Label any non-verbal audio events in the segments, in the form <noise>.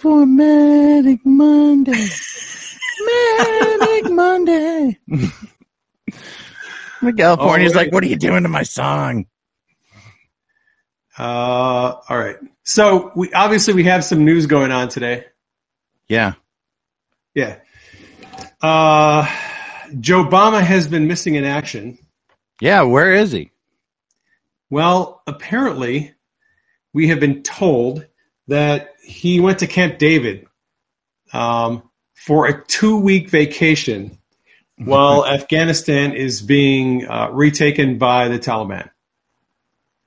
for Medic Monday. Medic Monday. The California's All right. like, what are you doing to my song? Uh, all right. So we obviously we have some news going on today. Yeah. Yeah. Uh, Joe Obama has been missing in action. Yeah, where is he? Well, apparently, we have been told that he went to Camp David um, for a two-week vacation while <laughs> Afghanistan is being uh, retaken by the Taliban.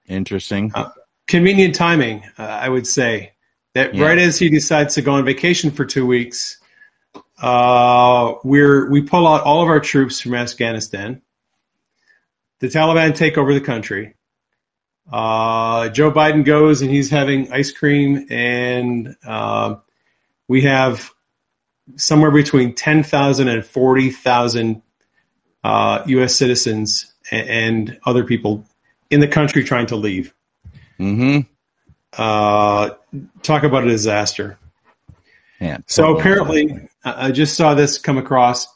Interesting. Uh, Convenient timing, uh, I would say. That Yeah. right as he decides to go on vacation for two weeks, uh, we're we pull out all of our troops from Afghanistan. The Taliban take over the country. Uh, Joe Biden goes and he's having ice cream, and uh, we have somewhere between 10,000 and 40,000 uh, U.S. citizens and, and other people in the country trying to leave. Mm-hmm. Uh, talk about a disaster. Yeah. So apparently, I I just saw this come across.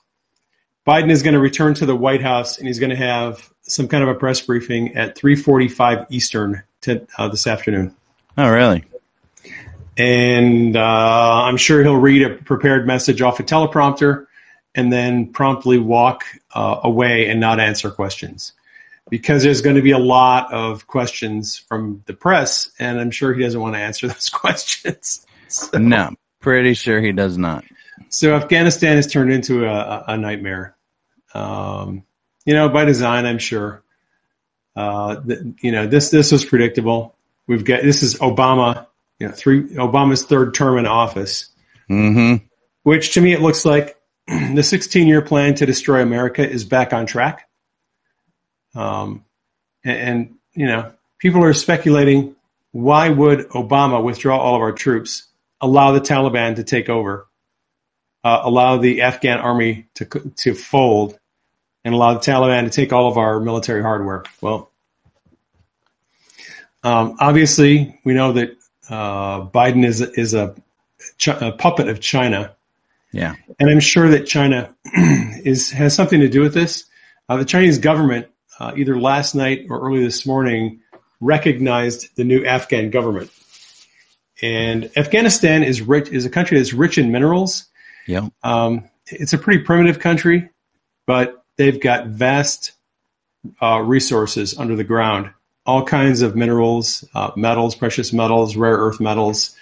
Biden is going to return to the White House, and he's going to have some kind of a press briefing at 3:45 Eastern to, uh, this afternoon. Oh, really? And uh, I'm sure he'll read a prepared message off a teleprompter, and then promptly walk uh, away and not answer questions, because there's going to be a lot of questions from the press, and I'm sure he doesn't want to answer <laughs> those questions. So- No, pretty sure he does not. So Afghanistan has turned into a, a- a nightmare. Um, you know, by design, I'm sure. Uh, th- you know, this this was predictable. We've got this is Obama. You know, three Obama's third term in office, Mm-hmm. which to me it looks like <clears throat> the 16 year plan to destroy America is back on track. Um, and, and you know, people are speculating why would Obama withdraw all of our troops, allow the Taliban to take over, uh, allow the Afghan army to to fold, and allow the Taliban to take all of our military hardware. Well, um, obviously, we know that uh, Biden is is a, a puppet of China, Yeah. and I'm sure that China <clears throat> is has something to do with this. Uh, the Chinese government, uh, either last night or early this morning, recognized the new Afghan government. And Afghanistan is rich is a country that's rich in minerals. Yep. Um, it's a pretty primitive country, but they've got vast uh, resources under the ground, all kinds of minerals, uh, metals, precious metals, rare earth metals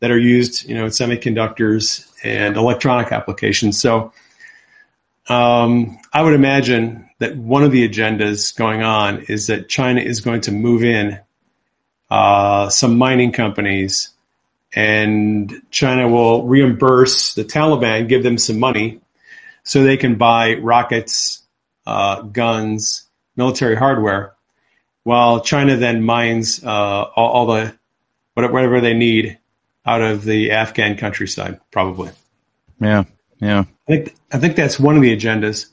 that are used, you know, in semiconductors and electronic applications. So, um, I would imagine that one of the agendas going on is that China is going to move in uh, some mining companies, and China will reimburse the Taliban, give them some money, so they can buy rockets, uh, guns, military hardware, while China then mines uh, all, all the whatever they need out of the Afghan countryside, probably. Yeah. Yeah. I think I think that's one of the agendas,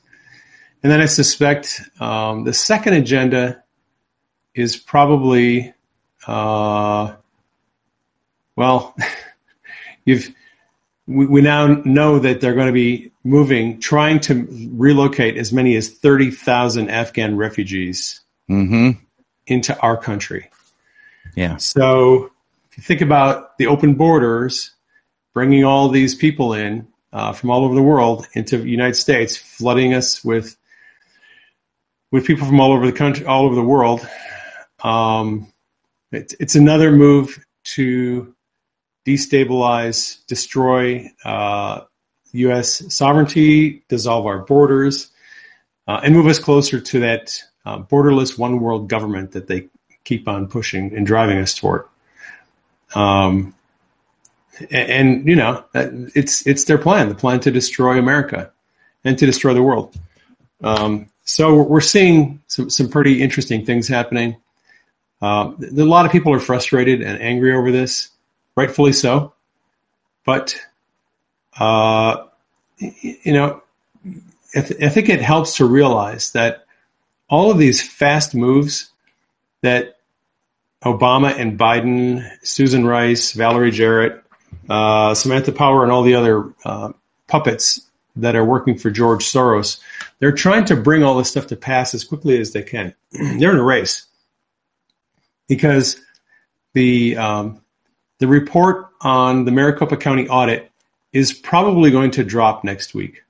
and then I suspect um, the second agenda is probably, uh, well, <laughs> you've we, we now know that they're going to be moving, trying to relocate as many as thirty thousand Afghan refugees Mm-hmm. into our country. Yeah. So if you think about the open borders, bringing all these people in uh, from all over the world into the United States, flooding us with with people from all over the country, all over the world, um, it's it's another move to destabilize, destroy uh, U.S. sovereignty, dissolve our borders, uh, and move us closer to that uh, borderless one world government that they keep on pushing and driving us toward. Um, a- and, you know, it's it's their plan, the plan to destroy America and to destroy the world. Um, so we're seeing some, some pretty interesting things happening. Uh, a lot of people are frustrated and angry over this, rightfully so. But, uh, you know, I, th- I think it helps to realize that all of these fast moves that Obama and Biden, Susan Rice, Valerie Jarrett, uh, Samantha Power, and all the other uh, puppets that are working for George Soros, they're trying to bring all this stuff to pass as quickly as they can. <clears throat> they're in a race because the um, the report on the Maricopa County audit is probably going to drop next week.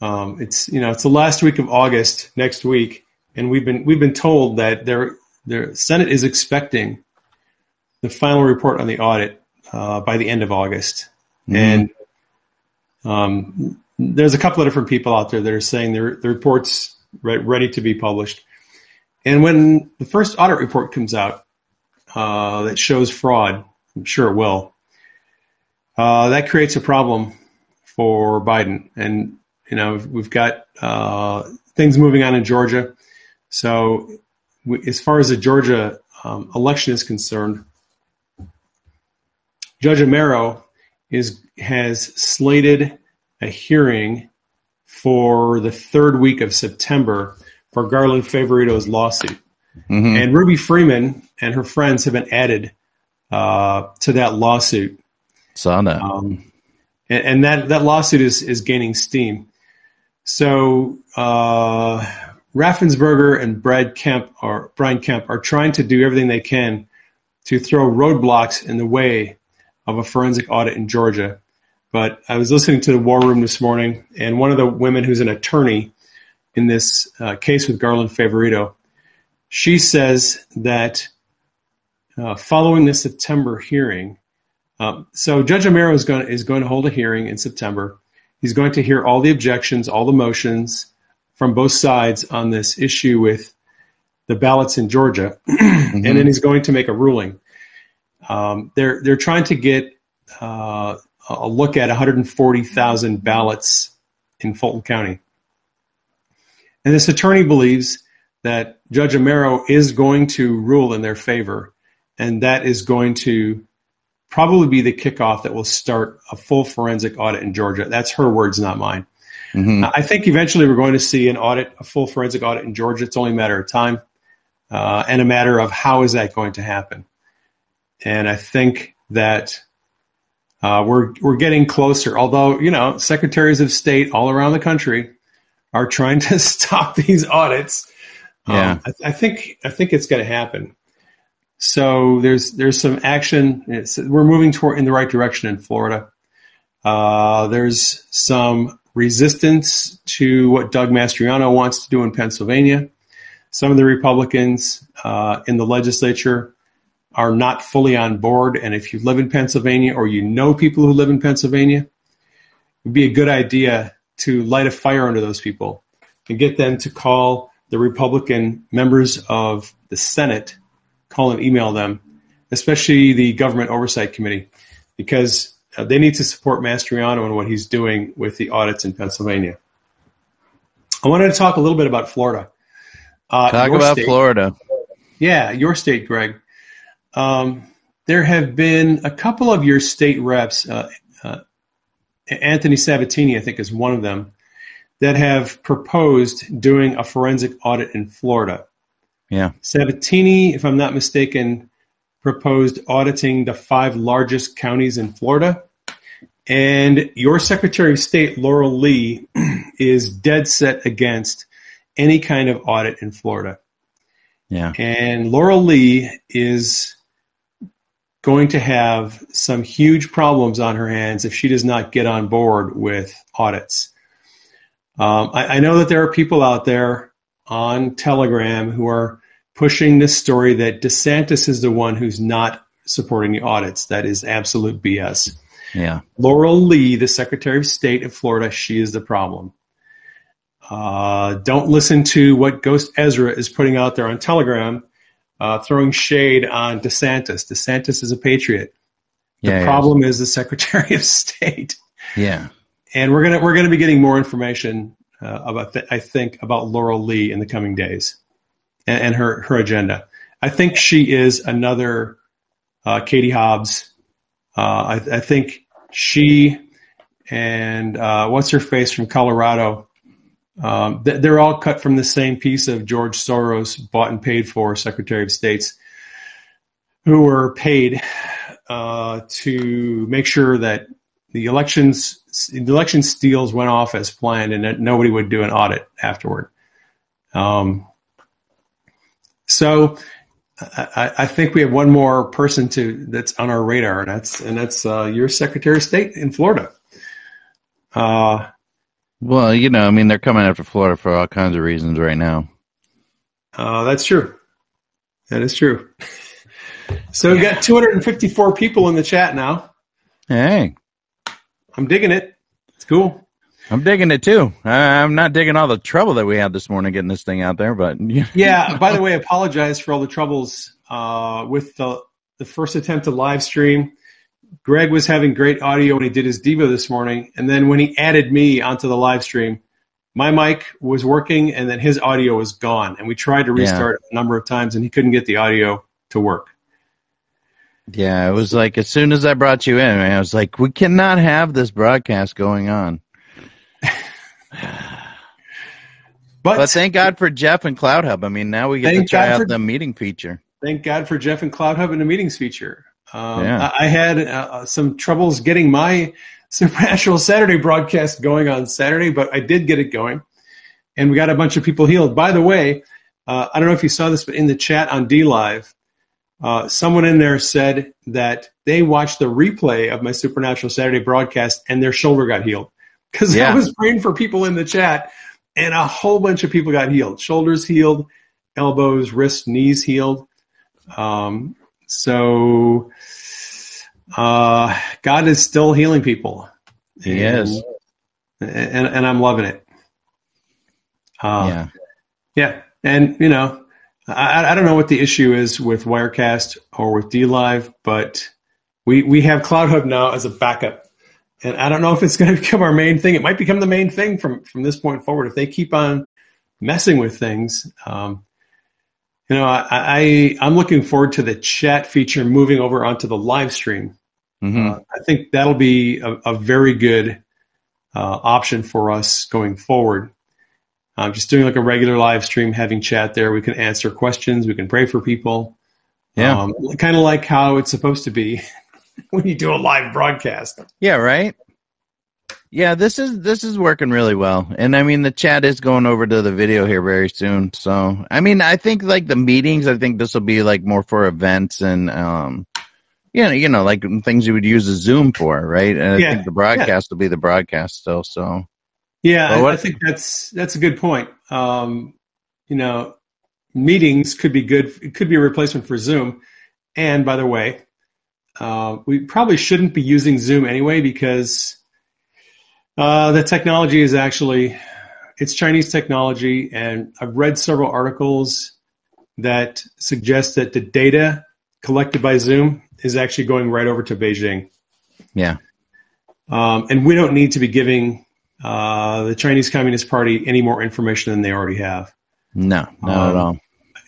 Um, it's you know it's the last week of August next week, and we've been we've been told that their the Senate is expecting the final report on the audit uh, by the end of August, and um, there's a couple of different people out there that are saying their the reports re- ready to be published. And when the first audit report comes out uh, that shows fraud, I'm sure it will. Uh, that creates a problem for Biden, and you know we've got uh, things moving on in Georgia. So, we, as far as the Georgia um, election is concerned, Judge Amero is has slated a hearing for the third week of September for Garland Favorito's lawsuit. Mhm. And Ruby Freeman and her friends have been added uh, to that lawsuit. Saw that. Um, and, and that, that lawsuit is, is gaining steam. So uh, Raffensperger and Brad Kemp or Brian Kemp are trying to do everything they can to throw roadblocks in the way of a forensic audit in Georgia. But I was listening to the War Room this morning, and one of the women who's an attorney in this uh, case with Garland Favorito, she says that uh, following the September hearing, um, so Judge Amero is going, is going to hold a hearing in September. He's going to hear all the objections, all the motions from both sides on this issue with the ballots in Georgia, <clears throat> and then he's going to make a ruling. Um, they're they're trying to get uh, a look at 140,000 ballots in Fulton County, and this attorney believes that Judge Amero is going to rule in their favor, and that is going to probably be the kickoff that will start a full forensic audit in Georgia. That's her words, not mine. Mhm. I think eventually we're going to see an audit, a full forensic audit in Georgia. It's only a matter of time uh, and a matter of how is that going to happen. And I think that uh, we're we're getting closer. Although you know, secretaries of state all around the country are trying to <laughs> stop these audits. Yeah. Um, I, I think I think it's going to happen. So there's there's some action. It's, we're moving toward in the right direction in Florida. Uh, there's some resistance to what Doug Mastriano wants to do in Pennsylvania. Some of the Republicans uh, in the legislature are not fully on board. And if you live in Pennsylvania or you know people who live in Pennsylvania, it would be a good idea to light a fire under those people and get them to call the Republican members of the Senate, call and email them, especially the Government Oversight Committee, because uh, they need to support Mastriano and what he's doing with the audits in Pennsylvania. I wanted to talk a little bit about Florida. Uh, Talk about state- Florida. yeah, your state, Greg. Um, there have been a couple of your state reps, uh, uh, Anthony Sabatini, I think, is one of them, that have proposed doing a forensic audit in Florida. Yeah. Sabatini, if I'm not mistaken, proposed auditing the five largest counties in Florida. And your Secretary of State, Laurel Lee, <clears throat> is dead set against any kind of audit in Florida. Yeah. And Laurel Lee is going to have some huge problems on her hands if she does not get on board with audits. Um, I, I know that there are people out there on Telegram who are pushing this story that DeSantis is the one who's not supporting the audits. That is absolute BS. Yeah. Laurel Lee, the Secretary of State of Florida, she is the problem. Uh, don't listen to what Ghost Ezra is putting out there on Telegram uh, throwing shade on DeSantis. DeSantis is a patriot. The Yeah, problem is the Secretary of State, Yeah. And we're gonna we're gonna be getting more information uh, about th- I think about Laurel Lee in the coming days, and, and her her agenda. I think she is another uh, Katie Hobbs. Uh, I, I think she and uh, what's her face from Colorado. Um, th- they're all cut from the same piece of George Soros bought and paid for Secretary of States, who were paid uh, to make sure that the elections the election steals went off as planned and nobody would do an audit afterward. Um, so I, I think we have one more person to that's on our radar, and that's and that's uh, your Secretary of State in Florida. Uh, Well, you know, I mean, they're coming after Florida for all kinds of reasons right now. uh, that's true. That is true. So we've got 254 people in the chat now. Hey, I'm digging it. It's cool. I'm digging it too. I'm not digging all the trouble that we had this morning getting this thing out there, but <laughs> yeah, Yeah. by the way, I apologize for all the troubles uh, with the the first attempt to live stream. Greg was having great audio when he did his Devo this morning, and then when he added me onto the live stream, my mic was working, and then his audio was gone. And we tried to Yeah. restart a number of times, and he couldn't get the audio to work. Yeah, it was like as soon as I brought you in, man, I was like, we cannot have this broadcast going on. <sighs> But, But thank God for Jeff and Cloud Hub. I mean, now we get to try God out for- the meeting feature. thank God for Jeff and Cloud Hub and the meetings feature. Um, Yeah. I, I had uh, some troubles getting my <laughs> Supernatural Saturday broadcast going on Saturday, but I did get it going, and we got a bunch of people healed. By the way, uh, I don't know if you saw this, but in the chat on DLive, uh, someone in there said that they watched the replay of my Supernatural Saturday broadcast and their shoulder got healed because Yeah. I was praying for people in the chat, and a whole bunch of people got healed. Shoulders healed, elbows, wrists, knees healed. Um, so uh, God is still healing people. He and, is. and, and I'm loving it. Uh, yeah. yeah, and you know, I, I don't know what the issue is with Wirecast or with DLive, but we we have Cloud Hub now as a backup, and I don't know if it's going <laughs> to become our main thing. It might become the main thing from from this point forward if they keep on messing with things. Um, you know, I, I I'm looking forward to the chat feature moving over onto the live stream. hmm Uh, I think that'll be a, a very good uh, option for us going forward. Uh, just doing like a regular live stream, having chat there. We can answer questions. We can pray for people. Yeah. Um, kind of like how it's supposed to be <laughs> when you do a live broadcast. Yeah, right. Yeah, this is this is working really well, and I mean the chat is going over to the video here very soon. So I mean, I think like the meetings, I think this will be like more for events and um, you know, you know, like things you would use a Zoom for, right? And I Yeah, think the broadcast will be the broadcast still. So Yeah, what- I think that's that's a good point. Um, you know, meetings could be good. It could be a replacement for Zoom. And by the way, uh, we probably shouldn't be using Zoom anyway because uh, the technology is actually it's Chinese technology, and I've read several articles that suggest that the data collected by Zoom is actually going right over to Beijing. yeah, Um, and we don't need to be giving uh, the Chinese Communist Party any more information than they already have, no, not Um, at all.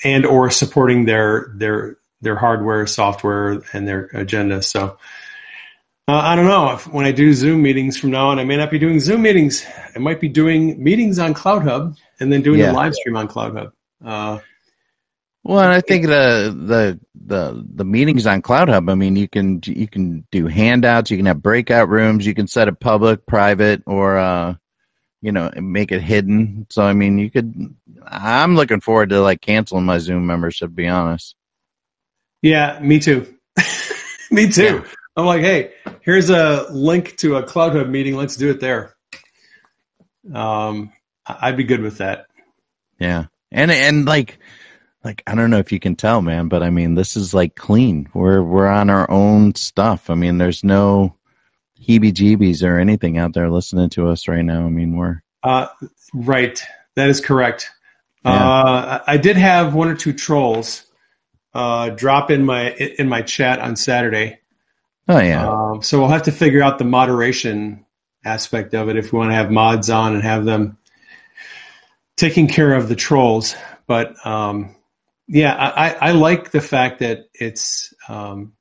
and or supporting their their their hardware, software, and their agenda. So uh, I don't know if when I do Zoom meetings from now on, I may not be doing Zoom meetings. I might be doing meetings on Cloud Hub and then doing Yeah. a live stream on Cloud Hub. Uh, Well, and I think the the the the meetings on Cloud Hub. I mean, you can you can do handouts. You can have breakout rooms. You can set it public, private, or uh, you know, make it hidden. So I mean, you could. I'm looking forward to like canceling my Zoom membership. To be honest. yeah, me too. <laughs> me too. Yeah. I'm like, hey, here's a link to a Cloud Hub meeting. Let's do it there. Um, I'd be good with that. Yeah, and and like like I don't know if you can tell, man, but I mean, this is like clean. We're we're on our own stuff. I mean, there's no heebie-jeebies or anything out there listening to us right now. I mean, we're Uh, right. That is correct. Yeah. Uh, I did have one or two trolls uh, drop in my in my chat on Saturday. Oh yeah. Um, so we'll have to figure out the moderation aspect of it if we want to have mods on and have them taking care of the trolls. But um, yeah, I, I like the fact that it's um,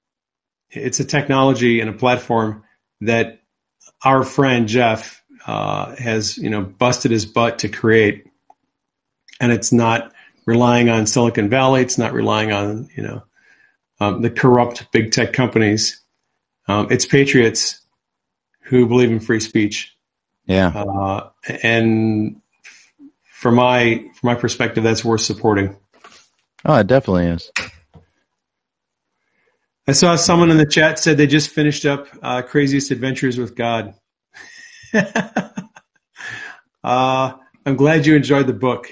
it's a technology and a platform that our friend Jeff uh, has you know busted his butt to create, and it's not relying on Silicon Valley. It's not relying on you know um, the corrupt big tech companies. Um, it's patriots who believe in free speech, yeah. uh, and from my from my perspective, that's worth supporting. Oh, it definitely is. I saw someone in the chat said they just finished up uh, Craziest Adventures with God. <laughs> uh, I'm glad you enjoyed the book.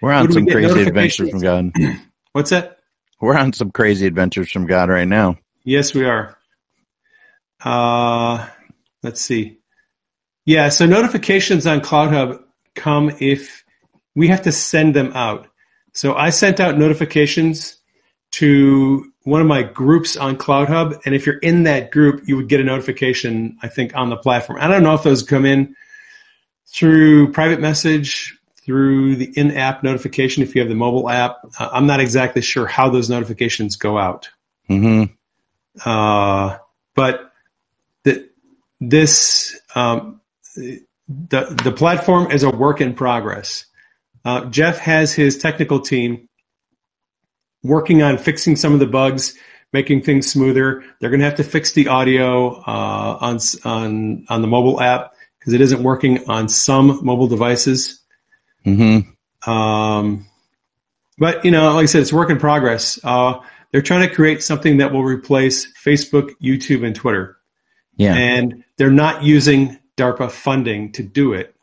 We're on Would we some crazy adventures from? God. <clears throat> What's that? We're on some crazy adventures from God right now. Yes, we are. Uh, let's see. Yeah, so notifications on CloudHub come if we have to send them out. So I sent out notifications to one of my groups on CloudHub, and if you're in that group, you would get a notification, I think, on the platform. I don't know if those come in through private message, through the in-app notification if you have the mobile app. Uh, I'm not exactly sure how those notifications go out. hmm Uh, but the, this um, the the platform is a work in progress. Uh, Jeff has his technical team working on fixing some of the bugs, making things smoother. They're going to have to fix the audio uh, on on on the mobile app because it isn't working on some mobile devices. hmm Um, but you know, like I said, it's a work in progress. Uh, they're trying to create something that will replace Facebook, YouTube, and Twitter, Yeah. and they're not using DARPA funding to do it.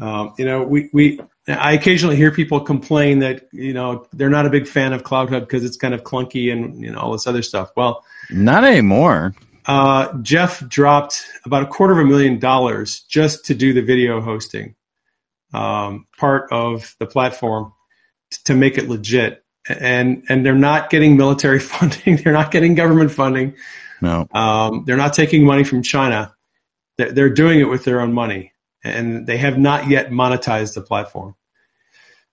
Um, you know, we, we I occasionally hear people complain that you know they're not a big fan of CloudHub because it's kind of clunky and you know all this other stuff. Well, Not anymore. uh, Jeff dropped about a quarter of a million dollars just to do the video hosting um, part of the platform t- to make it legit. And and they're not getting military <laughs> funding. They're not getting government funding. No. Um, they're not taking money from China. They're, they're doing it with their own money, and they have not yet monetized the platform.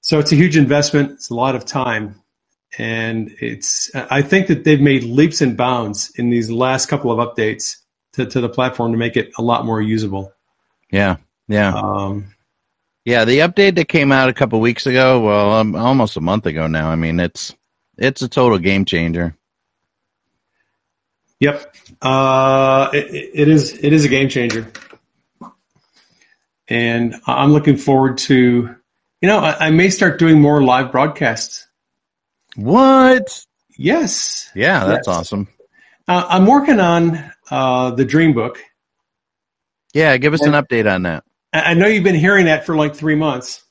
So it's a huge investment. It's a lot of time, and it's. I think that they've made leaps and bounds in these last couple of updates to, to the platform to make it a lot more usable. Yeah. Yeah. Um, Yeah, the update that came out a couple weeks ago, well, um, almost a month ago now. I mean, it's it's a total game changer. Yep, uh, it, it is. It is a game changer, and I'm looking forward to. You know, I, I may start doing more live broadcasts. What? Yes, Yeah, that's Yes. awesome. uh, I'm working on uh, the Dream Book. Yeah, give us an update on that. I I know you've been hearing that for like three months.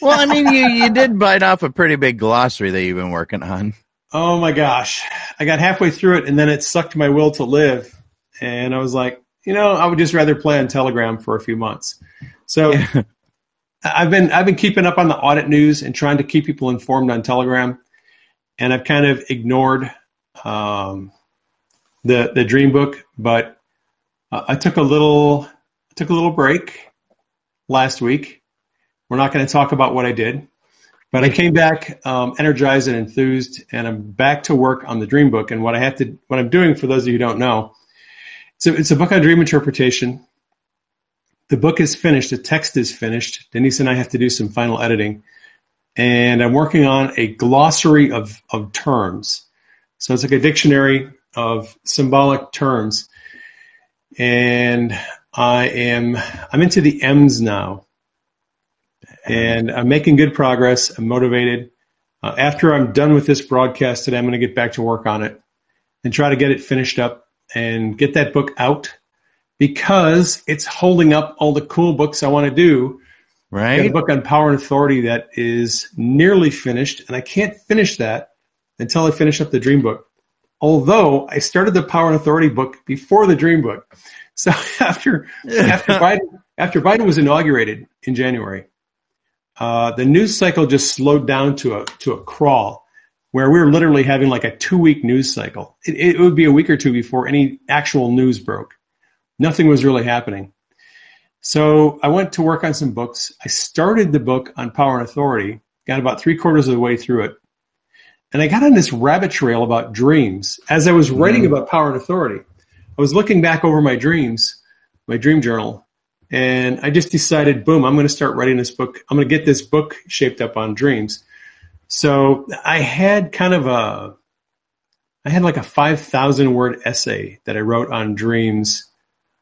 Well, I mean, you you did bite off a pretty big glossary that you've been working on. Oh my gosh, I got halfway through it, and then it sucked my will to live, and I was like, you know, I would just rather play on Telegram for a few months. So. I've been I've been keeping up on the audit news and trying to keep people informed on Telegram, and I've kind of ignored um, the the Dream Book. But uh, I took a little took a little break last week. We're not going to talk about what I did, but I came back um, energized and enthused, and I'm back to work on the Dream Book. And what I have to what I'm doing for those of you who don't know, so it's a book on dream interpretation the book is finished. The text is finished. Denise and I have to do some final editing. And I'm working on a glossary of, of terms. So it's like a dictionary of symbolic terms. And I am I'm into the M's now. And I'm making good progress. I'm motivated. Uh, after I'm done with this broadcast today, I'm going to get back to work on it and try to get it finished up and get that book out because it's holding up all the cool books I want to do. I got a book on power and authority that is nearly finished, and I can't finish that until I finish up the dream book. Although I started the power and authority book before the dream book. <laughs> So after after <laughs> Biden after Biden was inaugurated in January, uh, the news cycle just slowed down to a to a crawl, where we were literally having like a two week news cycle. It, it would be a week or two before any actual news broke. Nothing was really happening. So I went to work on some books. I started the book on Power and Authority, got about three quarters of the way through it, and I got on this rabbit trail about dreams. As I was writing Mhm. about Power and Authority, I was looking back over my dreams, my dream journal, and I just decided, boom, I'm going to start writing this book. I'm going to get this book shaped up on dreams. So I had kind of a, I had like a 5,000 word essay that I wrote on dreams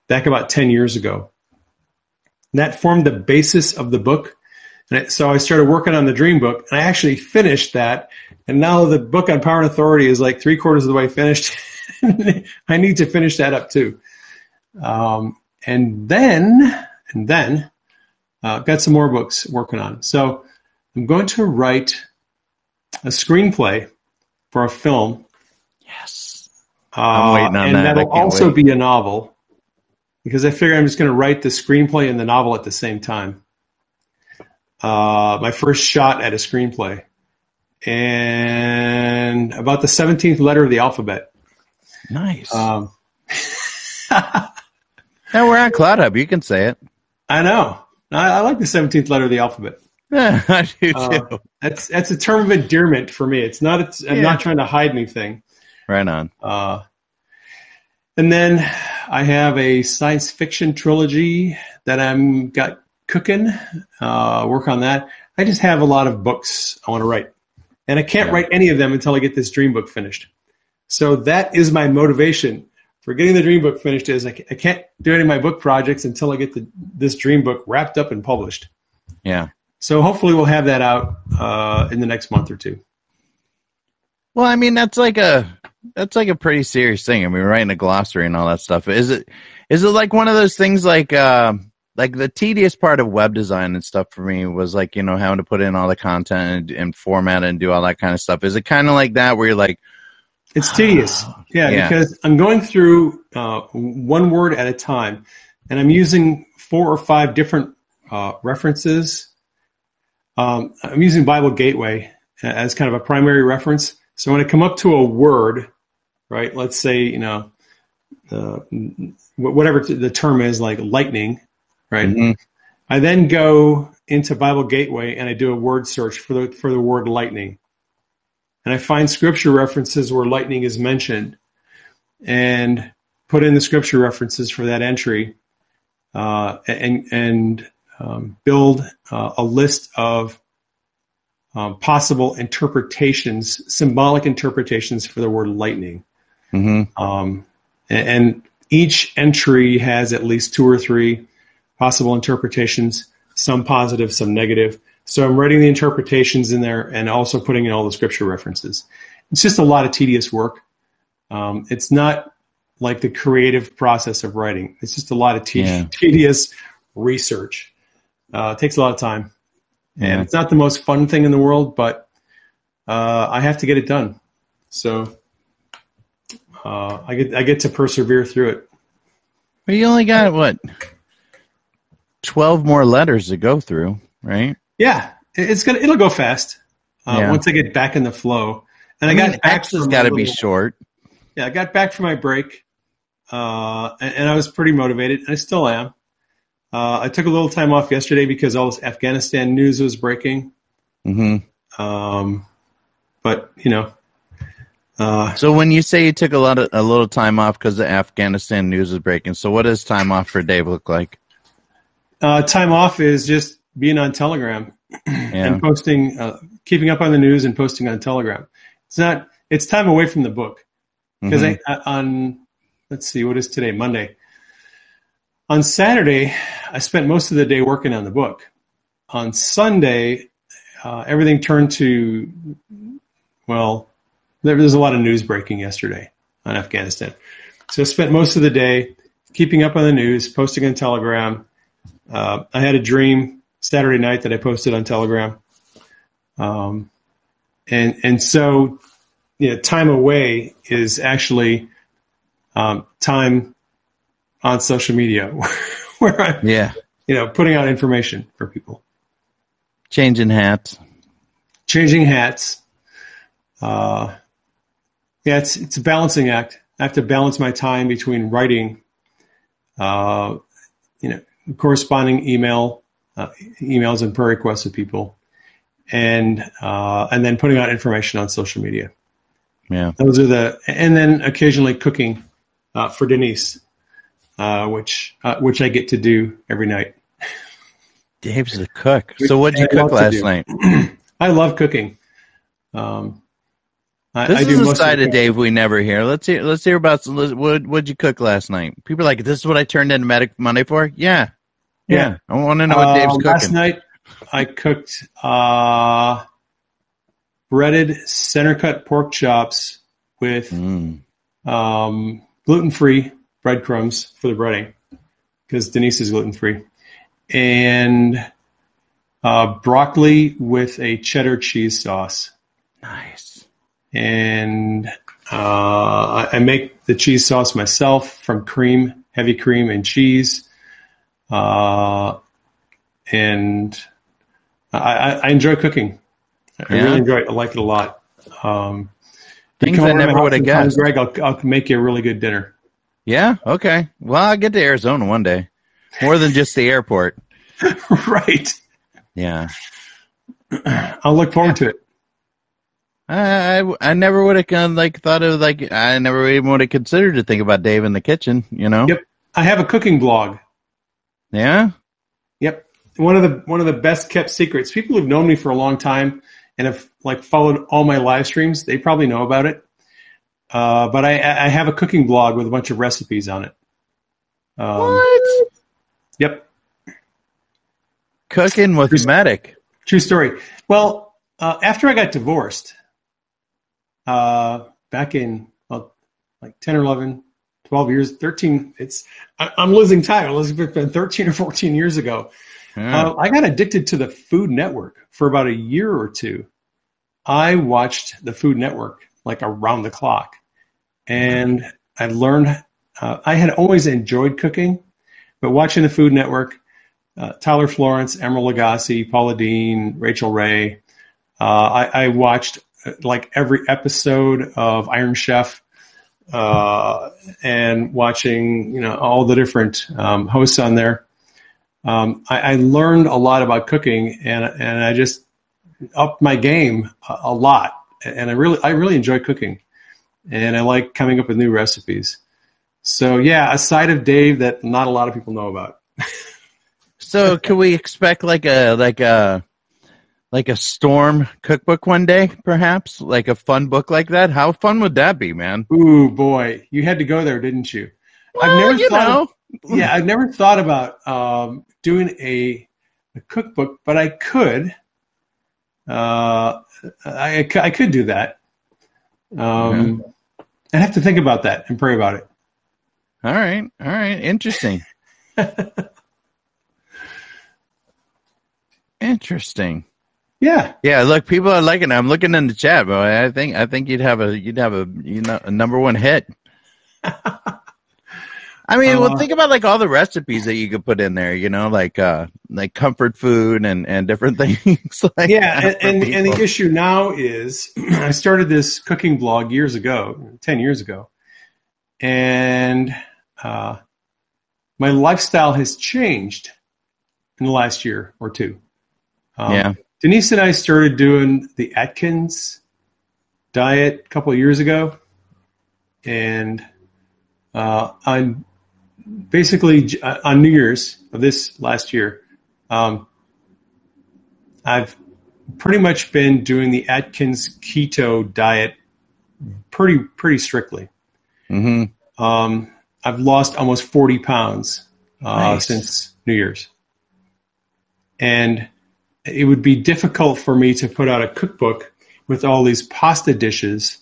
back about 10 years ago. And that formed the basis of the book. And so I started working on the dream book, and I actually finished that. And now the book on power and authority is like three quarters of the way finished. <laughs> I need to finish that up too. Um, and then, and then, uh, got some more books working on. So I'm going to write a screenplay for a film. Yes. Uh, I'm waiting on and that. that'll also wait. be a novel because I figure I'm just going to write the screenplay and the novel at the same time. Uh, my first shot at a screenplay. And about the 17th letter of the alphabet. Nice. Um, <laughs> now we're on Cloud Hub. You can say it. I know. I, I like the 17th letter of the alphabet. Yeah, <laughs> I do too. Uh, That's that's a term of endearment for me. It's not. It's, I'm Yeah. not trying to hide anything. right on. Uh, and then I have a science fiction trilogy that I'm got cooking. Uh, work on that. I just have a lot of books I want to write, and I can't Yeah. write any of them until I get this dream book finished. So that is my motivation for getting the dream book finished. Is I, I can't do any of my book projects until I get the, this dream book wrapped up and published. Yeah. So hopefully we'll have that out uh, in the next month or two. Well, I mean, that's like a that's like a pretty serious thing. I mean, writing a glossary and all that stuff. Is it is it like one of those things like uh, like the tedious part of web design and stuff for me was like you know having to put in all the content and, and format and do all that kind of stuff. Is it kind of like that where you're like, It's tedious. <sighs> Yeah, Yeah. because I'm going through uh, one word at a time, and I'm using four or five different uh, references. Um, I'm using Bible Gateway as kind of a primary reference. So when I come up to a word, right? Let's say you know, uh, whatever the term is, like lightning, right? mhm, I then go into Bible Gateway and I do a word search for the for the word lightning. And I find scripture references where lightning is mentioned and put in the scripture references for that entry uh, and and um, build uh, a list of um, possible interpretations, symbolic interpretations for the word lightning. mhm. Um, and, and each entry has at least two or three possible interpretations, some positive, some negative. So I'm writing the interpretations in there and also putting in all the scripture references. It's just a lot of tedious work. Um, it's not like the creative process of writing. It's just a lot of te- Yeah. tedious research. Uh, it takes a lot of time, and it's not the most fun thing in the world, but uh, I have to get it done. So uh, I get I get to persevere through it. But you only got what twelve more letters to go through, right? Yeah, it's gonna it'll go fast uh, Yeah. once I get back in the flow. And I, I, mean, got back X has got to be short. Yeah, I got back from my break, uh, and, and I was pretty motivated, and I still am. Uh, I took a little time off yesterday because all this Afghanistan news was breaking. hmm Um, but you know, uh, So when you say you took a lot of a little time off because the Afghanistan news is breaking, so what does time off for Dave look like? uh, time off is just being on Telegram <clears throat> Yeah. and posting, uh, keeping up on the news and posting on Telegram. It's not. It's time away from the book. because Mhm. I on let's see what is today Monday. On Saturday, I spent most of the day working on the book. On Sunday, uh, everything turned to well, there was a lot of news breaking yesterday on Afghanistan, so I spent most of the day keeping up on the news, posting on Telegram. Uh, I had a dream Saturday night that I posted on Telegram, um, and and so you know, time away is actually um, time on social media <laughs> where I'm, yeah. you know, putting out information for people. Changing hats. changing hats. Uh, yeah, it's it's a balancing act. I have to balance my time between writing, uh, you know, corresponding email uh, emails and prayer requests of people, and uh, and then putting out information on social media. Yeah. Those are the and then occasionally cooking uh, for Denise, uh, which uh, which I get to do every night. Dave's the cook. So what'd you I cook last night? <clears throat> I love cooking. Um, I, This I do is a side of Dave we never hear. Let's hear. Let's hear about some- what what'd you cook last night. People are like, "This is what I turned into Medic Monday for." Yeah, yeah. Yeah. I want to know what Dave's Uh, Last night, I cooked uh, breaded center cut pork chops with Mm. um, gluten free breadcrumbs for the breading because Denise is gluten free, and uh, broccoli with a cheddar cheese sauce. Nice. And uh, I, make the cheese sauce myself from cream, heavy cream, and cheese. Uh, and I, I, enjoy cooking. I Yeah. really enjoy it. I like it a lot. Um, Things I over to my never would have guessed. Greg, I'll, I'll make you a really good dinner. Yeah. Okay. Well, I'll get to Arizona one day. More than just the airport. <laughs> right. Yeah. I'll look forward to it. I I, I never would have kind of like thought of like I never even would have considered to think about Dave in the kitchen. You know. Yep. I have a cooking blog. Yeah. Yep. One of the one of the best kept secrets. People who've known me for a long time and have like followed all my live streams, they probably know about it. Uh, but I, I have a cooking blog with a bunch of recipes on it. Um, What? Yep. Cooking with Just- Medic. True story. Well, uh, after I got divorced, uh, back in well, like 10 or 11, 12 years, 13, it's, I, I'm losing time. It's been 13 or 14 years ago. Yeah. Uh, I got addicted to the Food Network for about a year or two. I watched the Food Network like around the clock, and I learned. Uh, I had always enjoyed cooking, but watching the Food Network, uh, Tyler Florence, Emeril Lagasse, Paula Deen, Rachael Ray, uh, I, I watched uh, like every episode of Iron Chef, uh, and watching you know all the different um, hosts on there um, I, I learned a lot about cooking, and and I just upped my game a, a lot. And I really I really enjoy cooking, and I like coming up with new recipes. So yeah, a side of Dave that not a lot of people know about. <laughs> So can we expect like a like a like a storm cookbook one day, perhaps? Like a fun book like that? How fun would that be, man? Ooh boy, you had to go there, didn't you? I've never you thought. know. yeah, I've never thought about um, doing a, a cookbook, but I could. Uh, I, I could do that. Um, I'd have to think about that and pray about it. All right, all right, interesting. <laughs> interesting. Yeah, Yeah, look, people are liking. it. I'm looking in the chat, boy. I think I think you'd have a you'd have a you know a number one hit. <laughs> I mean, well, Uh, think about like all the recipes that you could put in there. You know, like uh like comfort food and and different <laughs> things. like yeah, and, and, and the issue now is <clears throat> I started this cooking blog years ago, ten years ago, and uh, my lifestyle has changed in the last year or two. Um, Yeah. Denise and I started doing the Atkins diet a couple of years ago, and uh, on basically uh, on New Year's of this last year, um, I've pretty much been doing the Atkins keto diet pretty pretty strictly. Mhm. Um, I've lost almost forty pounds uh, Nice. since New Year's, and it would be difficult for me to put out a cookbook with all these pasta dishes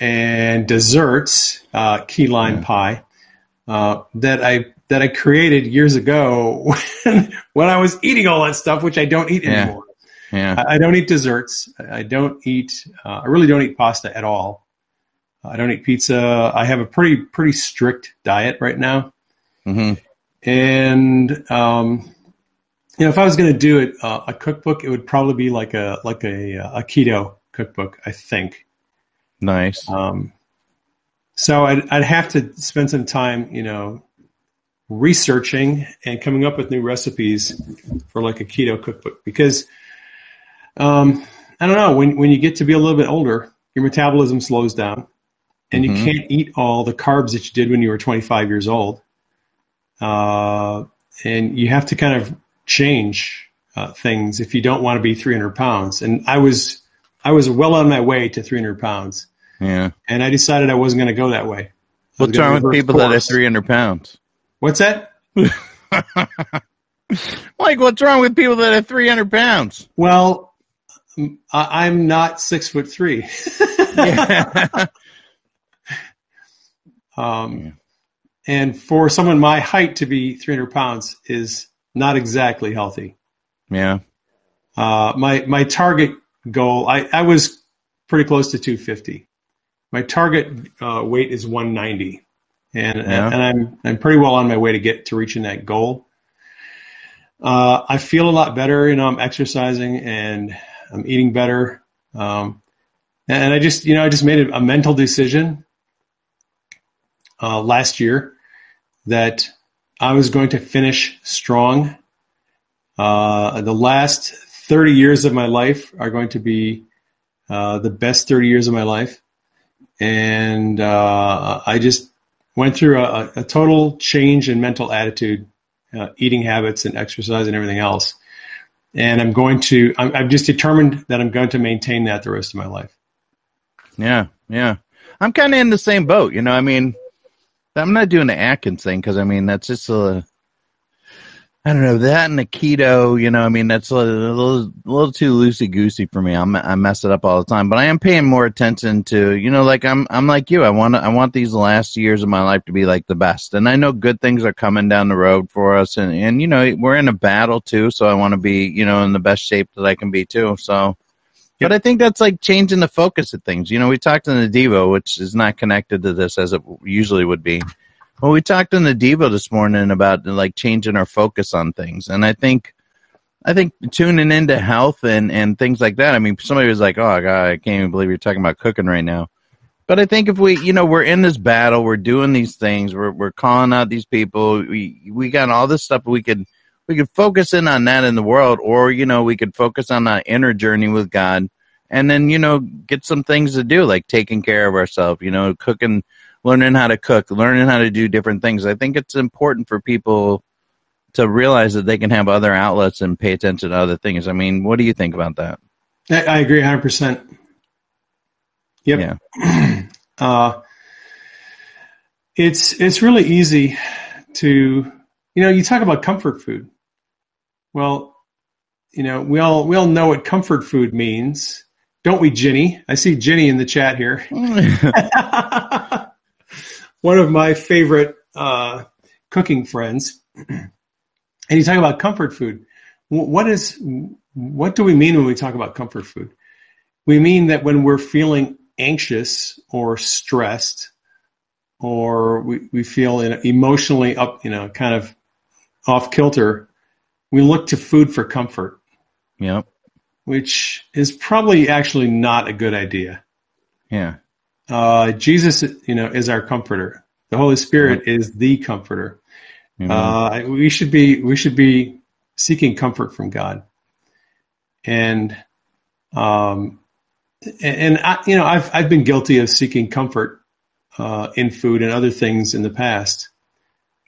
and desserts, uh, key lime Yeah. pie, uh, that I that I created years ago when, <laughs> when I was eating all that stuff, which I don't eat Yeah. anymore. Yeah. I, I don't eat desserts. I don't eat. Uh, I really don't eat pasta at all. I don't eat pizza. I have a pretty pretty strict diet right now, hmm and um, you know, if I was going to do it, uh, a cookbook, it would probably be like a like a a keto cookbook. I think. Nice. Um, so I'd, I'd have to spend some time, you know, researching and coming up with new recipes for like a keto cookbook because um, I don't know when when you get to be a little bit older, your metabolism slows down, and Mhm. you can't eat all the carbs that you did when you were 25 years old, uh, and you have to kind of change uh, things if you don't want to be 300 pounds. And I was I was well on my way to 300 pounds, Yeah. and I decided I wasn't going to go that way. I <laughs> What's wrong with people that are 300 pounds? What's that? Like, what's wrong with people that are 300 pounds? Well, I, am not six foot three. <laughs> Yeah. um, Yeah. And for someone my height to be 300 pounds is not exactly healthy. yeah. Uh, my my target goal, I, I was pretty close to 250. My target uh, weight is 190, and Yeah. and I'm I'm pretty well on my way to get to reaching that goal. Uh, I feel a lot better, you know. I'm exercising and I'm eating better, um, and I just you know I just made a, a mental decision uh, last year that I was going to finish strong. Uh, the last 30 years of my life are going to be uh, the best 30 years of my life. And uh, I just went through a, a total change in mental attitude, uh, eating habits, and exercise, and everything else. And I'm going to, I'm, I'm just determined that I'm going to maintain that the rest of my life. Yeah, yeah. I'm kind of in the same boat, you know. I mean, I'm not doing the Atkins thing because I mean that's just a, I don't know that and the keto, you know. I mean that's a little, a little too loosey goosey for me. I'm, I mess it up all the time. But I am paying more attention to, you know, like I'm, I'm like you. I want, I want these last years of my life to be like the best, and I know good things are coming down the road for us, and and you know we're in a battle too, so I want to be, you know, in the best shape that I can be too. So. Yep. But I think that's like changing the focus of things. You know, we talked in the Devo, which is not connected to this as it usually would be. Well, we talked in the Devo this morning about like changing our focus on things, and I think, I think tuning into health and and things like that. I mean, somebody was like, "Oh God, I can't even believe you're talking about cooking right now." But I think if we, you know, we're in this battle, we're doing these things, we're we're calling out these people. We we got all this stuff we could we could focus in on that in the world, or you know, we could focus on that inner journey with God, and then you know, get some things to do like taking care of ourselves. You know, cooking, learning how to cook, learning how to do different things. I think it's important for people to realize that they can have other outlets and pay attention to other things. I mean, what do you think about that? I, agree 100%. Yep. Yeah. <clears throat> uh, it's it's really easy to you know you talk about comfort food. Well, you know we all we all know what comfort food means, don't we, Ginny? I see Ginny in the chat here. <laughs> <laughs> One of my favorite uh, cooking friends, <clears throat> and you talk about comfort food. What is what do we mean when we talk about comfort food? We mean that when we're feeling anxious or stressed or we, we feel in- emotionally up, you know, kind of off kilter, we look to food for comfort, yep. which is probably actually not a good idea. Yeah. Uh, Jesus, you know, is our comforter. The Holy Spirit is the comforter. Mhm. Uh, we should be we should be seeking comfort from God, and um, and, I, you know I've I've been guilty of seeking comfort uh, in food and other things in the past,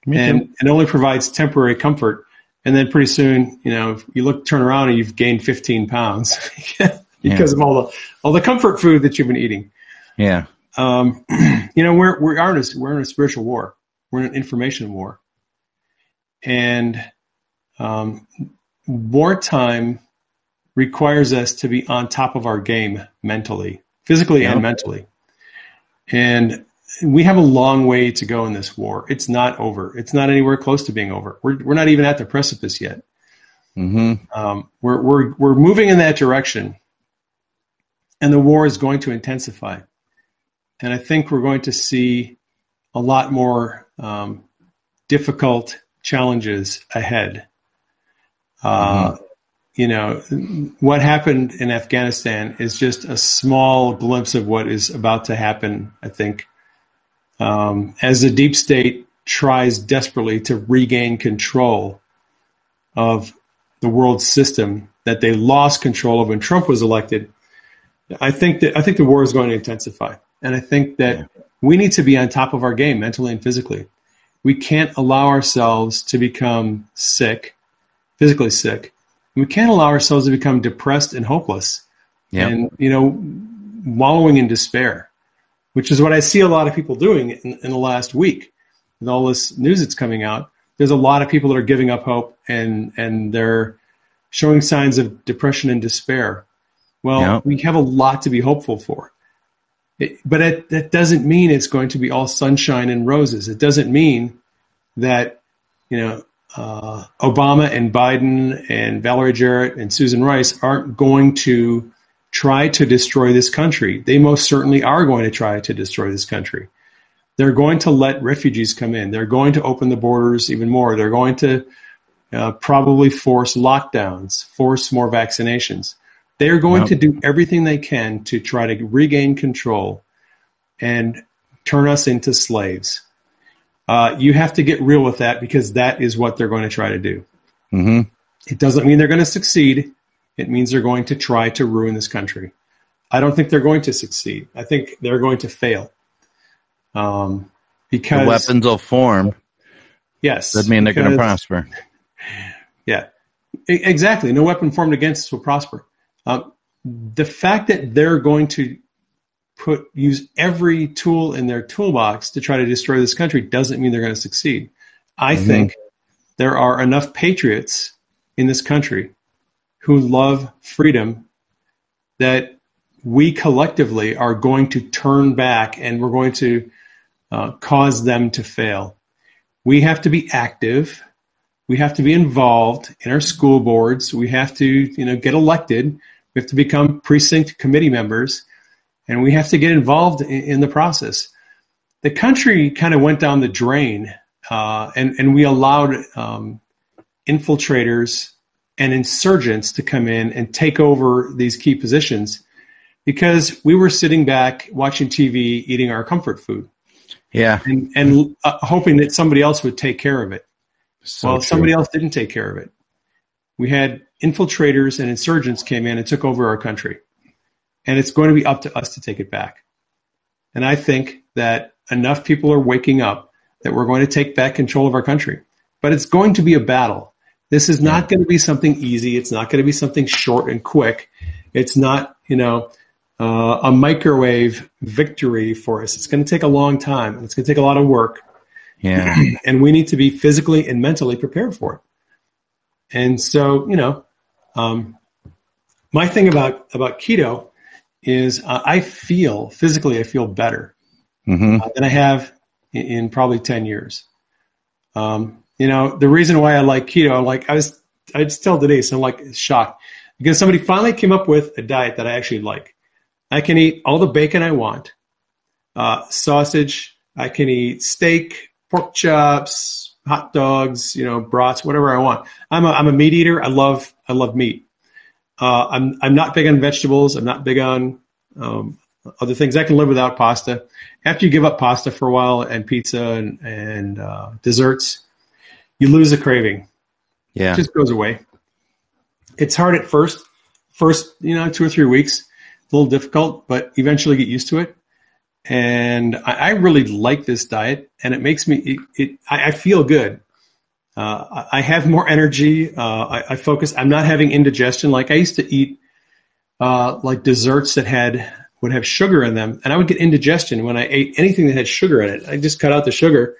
Me too. and it only provides temporary comfort. And then pretty soon, you know, you look turn around and you've gained 15 pounds <laughs> because of all the all the comfort food that you've been eating. yeah. Um, <clears throat> you know, we're we are in a, we're in a spiritual war. We're in an information war, and um, wartime requires us to be on top of our game mentally, physically, Yeah. and mentally. And we have a long way to go in this war. It's not over. It's not anywhere close to being over. We're we're not even at the precipice yet. hmm Um, we're we're we're moving in that direction, and the war is going to intensify. And I think we're going to see a lot more um, difficult challenges ahead. Uh, You know, what happened in Afghanistan is just a small glimpse of what is about to happen, I think, um, as the deep state tries desperately to regain control of the world system that they lost control of when Trump was elected. I think that I think the war is going to intensify, and I think that Yeah. we need to be on top of our game mentally and physically. We can't allow ourselves to become sick, physically sick. We can't allow ourselves to become depressed and hopeless, Yeah. and you know, wallowing in despair, which is what I see a lot of people doing in, in the last week. With all this news that's coming out, there's a lot of people that are giving up hope and and they're showing signs of depression and despair. Well, Yeah. we have a lot to be hopeful for. It, but it, that doesn't mean it's going to be all sunshine and roses. It doesn't mean that, you know, uh, Obama and Biden and Valerie Jarrett and Susan Rice aren't going to try to destroy this country. They most certainly are going to try to destroy this country. They're going to let refugees come in. They're going to open the borders even more. They're going to uh, probably force lockdowns, force more vaccinations. They are going Yep. to do everything they can to try to regain control and turn us into slaves. Uh, you have to get real with that because that is what they're going to try to do. hmm It doesn't mean they're going to succeed. It means they're going to try to ruin this country. I don't think they're going to succeed. I think they're going to fail. Um, The because weapons will form. yes, Doesn't mean they're going to prosper. Yeah, exactly. No weapon formed against us will prosper. Um, the fact that they're going to put use every tool in their toolbox to try to destroy this country doesn't mean they're going to succeed. I Mhm. think there are enough patriots in this country who love freedom that we collectively are going to turn back and we're going to uh, cause them to fail. We have to be active we have to be involved in our school boards we have to you know get elected we have to become precinct committee members and we have to get involved in, in the process the country kind of went down the drain uh, and, and we allowed um, infiltrators and insurgents to come in and take over these key positions because we were sitting back watching tv eating our comfort food Yeah. and, and uh, hoping that somebody else would take care of it So well, true. somebody else didn't take care of it. We had infiltrators and insurgents came in and took over our country. And it's going to be up to us to take it back. And I think that enough people are waking up that we're going to take back control of our country. But it's going to be a battle. This is not going to be something easy. It's not going to be something short and quick. It's not, you know, uh, a microwave victory for us. It's going to take a long time. and It's going to take a lot of work Yeah. <clears throat> and we need to be physically and mentally prepared for it. And so, you know, um, my thing about about keto is uh, I feel physically, I feel better hmm uh, than I have in, in probably ten years. Um, you know, the reason why I like keto, like I was, I just tell Denise, I'm like shocked because somebody finally came up with a diet that I actually like. I can eat all the bacon I want, uh, sausage. I can eat steak, pork chops, hot dogs, you know, brats, whatever I want. I'm a, I'm a meat eater. I love I love meat. Uh, I'm I'm not big on vegetables. I'm not big on um, other things. I can live without pasta. After you give up pasta for a while and pizza and, and uh, desserts, you lose a craving. Yeah. It just goes away. It's hard at first. First, you know, two or three weeks, a little difficult, but eventually get used to it. And I, I really like this diet, and it makes me. It, it I, I feel good. Uh, I have more energy. Uh, I, I focus. I'm not having indigestion like I used to eat, uh, like desserts that had would have sugar in them, and I would get indigestion when I ate anything that had sugar in it. I just cut out the sugar.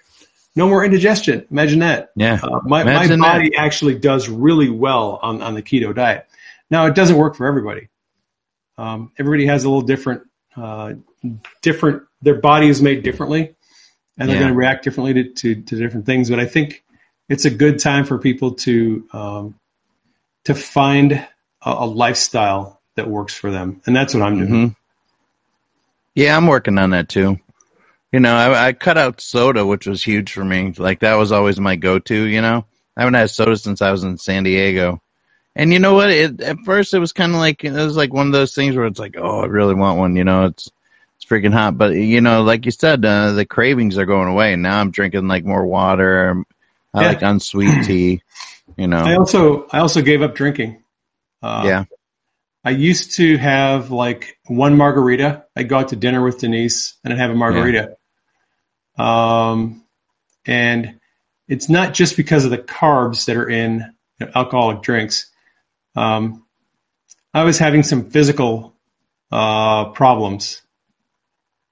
No more indigestion. Imagine that. Yeah. Uh, my, my Imagine that. body actually does really well on, on the keto diet. Now, it doesn't work for everybody. Um, everybody has a little different, uh, different. Their body is made differently, and they're Yeah. going to react differently to, to, to different things. But I think it's a good time for people to um, to find a, a lifestyle that works for them, and that's what I'm doing. hmm Yeah, I'm working on that too. You know, I, I cut out soda, which was huge for me. Like that was always my go-to. You know, I haven't had soda since I was in San Diego. And you know what? It, at first, it was kind of like it was like one of those things where it's like, oh, I really want one. You know, it's it's freaking hot. But you know, like you said, uh, the cravings are going away. And now I'm drinking like more water. I Yeah. like unsweet <clears throat> tea. You know, I also I also gave up drinking. Uh, yeah, I used to have like one margarita. I'd go out to dinner with Denise and I'd have a margarita. Um, and it's not just because of the carbs that are in you know, alcoholic drinks. Um, I was having some physical uh, problems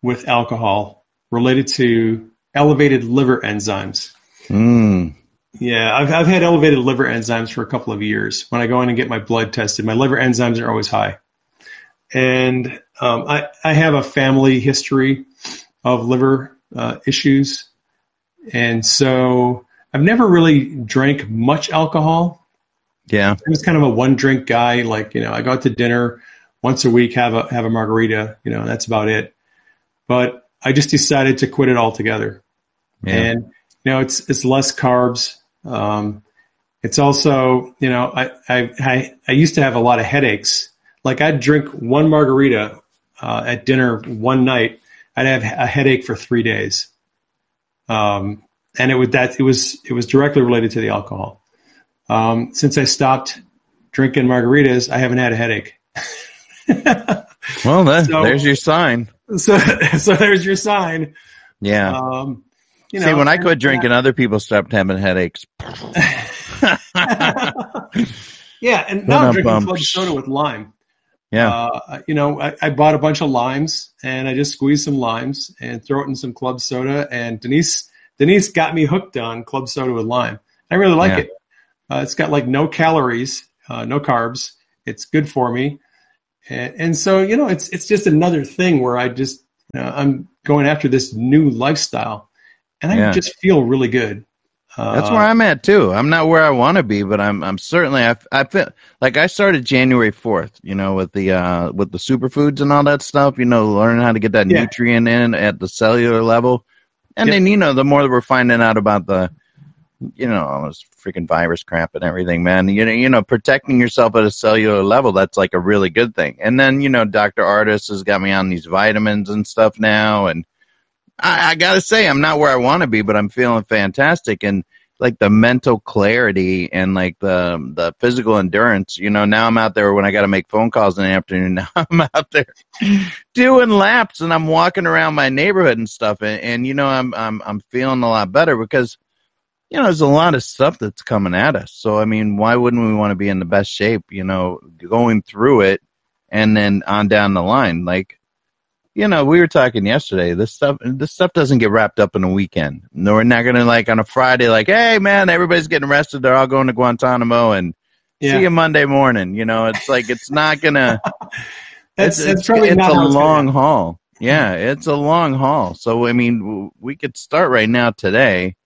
with alcohol related to elevated liver enzymes. Mm, Yeah, I've, I've had elevated liver enzymes for a couple of years. When I go in and get my blood tested, my liver enzymes are always high. And um, I, I have a family history of liver uh, issues. And so I've never really drank much alcohol. yeah, I was kind of a one drink guy. Like, you know, I go out to dinner once a week, have a, have a margarita, you know, that's about it. But I just decided to quit it altogether yeah. and you know it's it's less carbs. Um, it's also you know I, I i i used to have a lot of headaches. Like i'd drink one margarita uh, at dinner one night i'd have a headache for three days. Um, and it would that it was it was directly related to the alcohol. Um, since i stopped drinking margaritas i haven't had a headache. Well, that, <laughs> So- there's your sign. so <laughs> so there's your sign. Yeah. um, you See, when I quit drinking, other people stopped having headaches. <laughs> <laughs> yeah, and now I'm drinking club soda with lime. Yeah. Uh, you know, I, I bought a bunch of limes and I just squeezed some limes and throw it in some club soda. And Denise Denise got me hooked on club soda with lime. I really like Yeah. it. Uh, it's got like no calories, uh, no carbs. It's good for me. And, and so you know, it's it's just another thing where I just you know, I'm going after this new lifestyle, and I Yeah. just feel really good. Uh, That's where I'm at too. I'm not where I want to be, but I'm I'm certainly I I feel like I started January 4th, you know, with the uh with the superfoods and all that stuff, you know, learning how to get that Yeah. nutrient in at the cellular level. And Yep. then you know, the more that we're finding out about the you know, all this freaking virus crap and everything, man. You know, you know, protecting yourself at a cellular level, that's like a really good thing. And then, you know, Dr. Artis has got me on these vitamins and stuff now and I, I gotta say, I'm not where I want to be, but I'm feeling fantastic, and like the mental clarity and like the the physical endurance. You know, now I'm out there when I got to make phone calls in the afternoon. <laughs> Now I'm out there doing laps, and I'm walking around my neighborhood and stuff, and, and you know, I'm I'm I'm feeling a lot better because you know there's a lot of stuff that's coming at us. So I mean, why wouldn't we want to be in the best shape? You know, going through it, and then on down the line, like you know, we were talking yesterday. This stuff, this stuff doesn't get wrapped up in a weekend. No, we're not gonna like on a Friday, like, hey man, everybody's getting arrested. They're all going to Guantanamo and yeah, see you Monday morning. You know, it's like it's not gonna. <laughs> that's, it's, that's it's, probably it's not a how it's gonna long haul. Yeah, it's a long haul. So I mean, w- we could start right now today,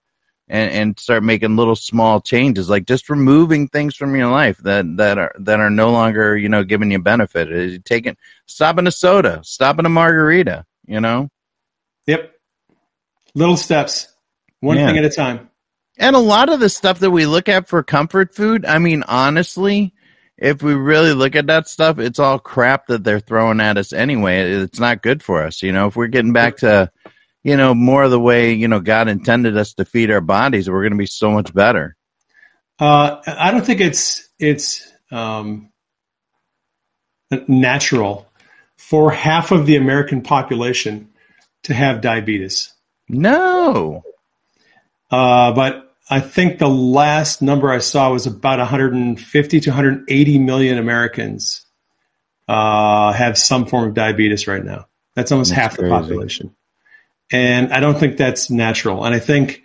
and and start making little small changes, like just removing things from your life that that are that are no longer you know giving you benefit. Is taking stopping a soda, stopping a margarita. You know. Yep. Little steps, one Yeah. thing at a time. And a lot of the stuff that we look at for comfort food, I mean, honestly, if we really look at that stuff, it's all crap that they're throwing at us anyway. It's not good for us. You know, if we're getting back to, you know, more of the way, you know, God intended us to feed our bodies, we're going to be so much better. Uh, I don't think it's it's um, natural for half of the American population to have diabetes. No. Uh, but I think the last number I saw was about 150 to 180 million Americans uh, have some form of diabetes right now. That's almost That's half the population. And I don't think that's natural. And I think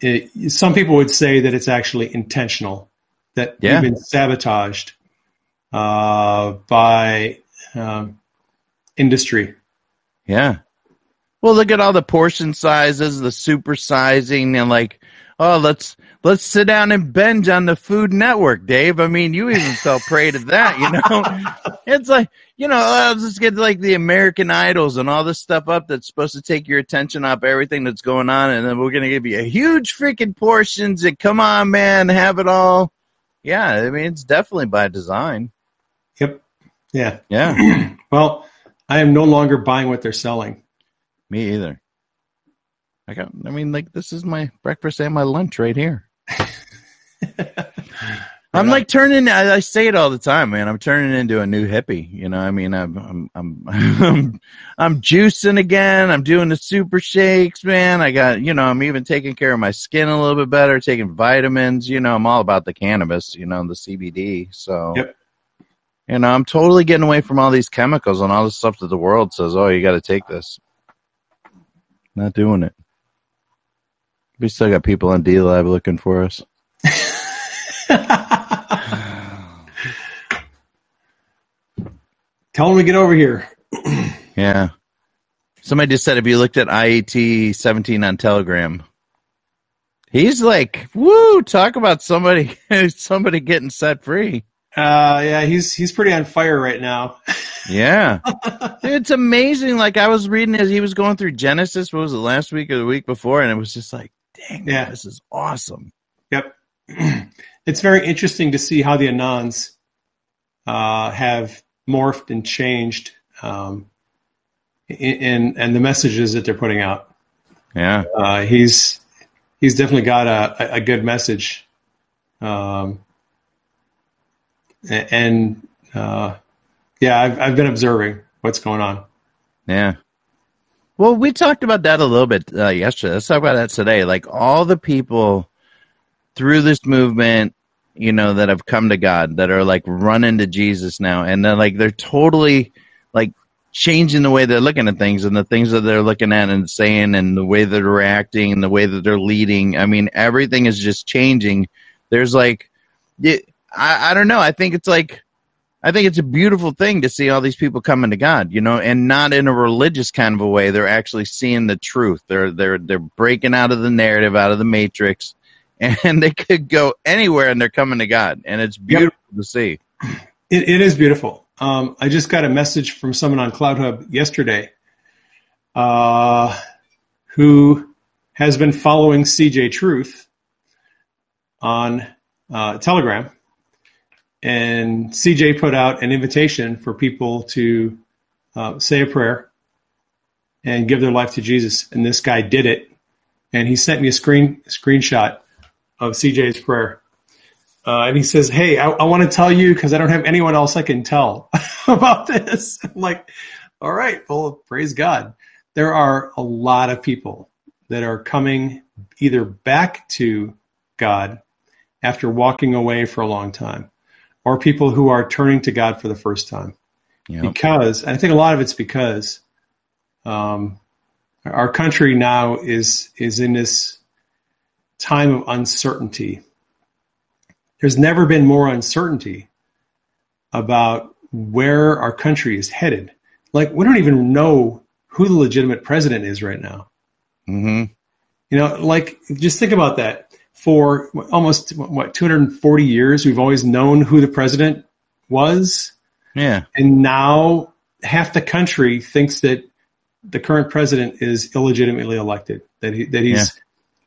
it, some people would say that it's actually intentional, that Yeah. we've been sabotaged uh, by um, industry. Yeah. Well, look at all the portion sizes, the supersizing, and like, oh, let's let's sit down and binge on the Food Network, Dave. I mean, you even fell prey to that, you know? <laughs> it's like, you know, uh, let's just get like the American Idols and all this stuff up that's supposed to take your attention off everything that's going on, and then we're gonna give you a huge freaking portions and come on, man, have it all. Yeah, I mean it's definitely by design. Yep. Yeah. Yeah, <clears throat> Well, I am no longer buying what they're selling. me either. I got. I mean, like this is my breakfast and my lunch right here. <laughs> I'm like turning. I, I say it all the time, man. I'm turning into a new hippie. You know, I mean, I'm, I'm, I'm, I'm, <laughs> I'm juicing again. I'm doing the super shakes, man. I got, you know, I'm even taking care of my skin a little bit better, taking vitamins. You know, I'm all about the cannabis. You know, the CBD. So, Yep. you know, I'm totally getting away from all these chemicals and all the stuff that the world says. Oh, you got to take this. Not doing it. We still got people on DLive looking for us. Tell them to get over here. <clears throat> Yeah. Somebody just said if you looked at IET 17 on Telegram, he's like, woo, talk about somebody <laughs> somebody getting set free. Uh, yeah, he's he's pretty on fire right now. <laughs> Yeah. it's amazing. Like I was reading as he was going through Genesis, what was it, last week or the week before? And it was just like, dang, Yeah. this is awesome. Yep. <clears throat> it's very interesting to see how the Anons uh, have morphed and changed um, in, in and the messages that they're putting out. Yeah. Uh, he's he's definitely got a, a good message, um, and uh, yeah, I've I've been observing what's going on. Yeah. Well, we talked about that a little bit uh, yesterday. Let's talk about that today. Like all the people through this movement, you know, that have come to God, that are like running to Jesus now, and they're like they're totally like changing the way they're looking at things and the things that they're looking at and saying and the way that they're reacting and the way that they're leading. I mean, everything is just changing. There's like, it, I, I don't know. I think it's like I think it's a beautiful thing to see all these people coming to God, you know, and not in a religious kind of a way. They're actually seeing the truth. They're they're they're breaking out of the narrative, out of the matrix, <laughs> and they could go anywhere and they're coming to God, and it's beautiful to see. It, it is beautiful. Um, I just got a message from someone on CloutHub yesterday uh, who has been following CJ Truth on uh, Telegram. And CJ put out an invitation for people to uh, say a prayer and give their life to Jesus. And this guy did it. And he sent me a screen screenshot of CJ's prayer. Uh, and he says, "Hey, I, I want to tell you because I don't have anyone else I can tell <laughs> about this." <laughs> I'm like, "All right, well, praise God." There are a lot of people that are coming either back to God after walking away for a long time, or people who are turning to God for the first time. Know? Because and I think a lot of it's because um, our country now is is in this time of uncertainty there's never been more uncertainty about where our country is headed. Like, we don't even know who the legitimate president is right now. hmm You know, like, just think about that. For almost, what, 240 years, we've always known who the president was. Yeah, And now half the country thinks that the current president is illegitimately elected, that, he, that he's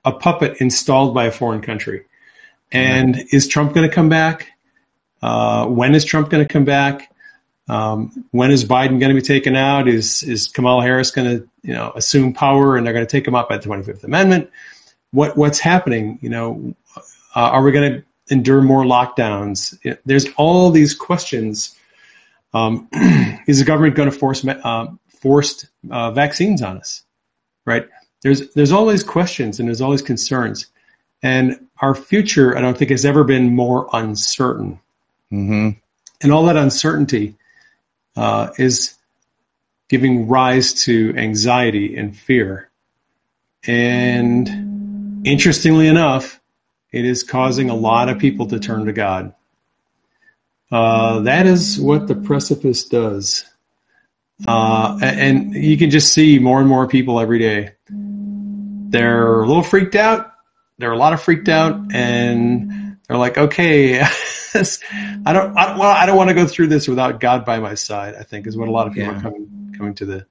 a puppet installed by a foreign country. And is Trump going to come back? Uh, when is Trump going to come back? Um, when is Biden going to be taken out? Is is Kamala Harris going to you know assume power and they're going to take him up by the 25th Amendment? What what's happening? You know, uh, are we going to endure more lockdowns? There's all these questions. Um, <clears throat> is the government going to force uh, forced uh, vaccines on us? Right? There's there's these questions and there's always concerns, and our future I don't think has ever been more uncertain hmm and all that uncertainty uh, is giving rise to anxiety and fear. And interestingly enough, it is causing a lot of people to turn to God. Uh, that is what the precipice does. Uh, and you can just see more and more people every day. They're a little freaked out. They're a lot of freaked out, and they're like, "Okay, <laughs> I don't, I, well, I don't want to go through this without God by my side. I think is what a lot of people Yeah. are coming coming to the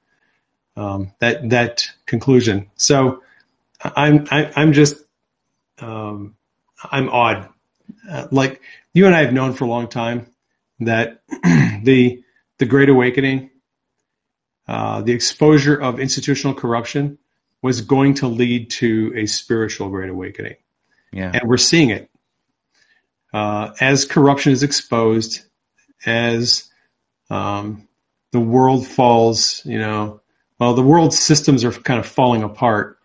um, that that conclusion. So I'm I, I'm just um, I'm odd. Uh, like you and I have known for a long time that <clears throat> the the Great Awakening, uh, the exposure of institutional corruption, was going to lead to a spiritual Great Awakening, Yeah. and we're seeing it uh, as corruption is exposed, as um, the world falls. You know, well, the world systems are kind of falling apart,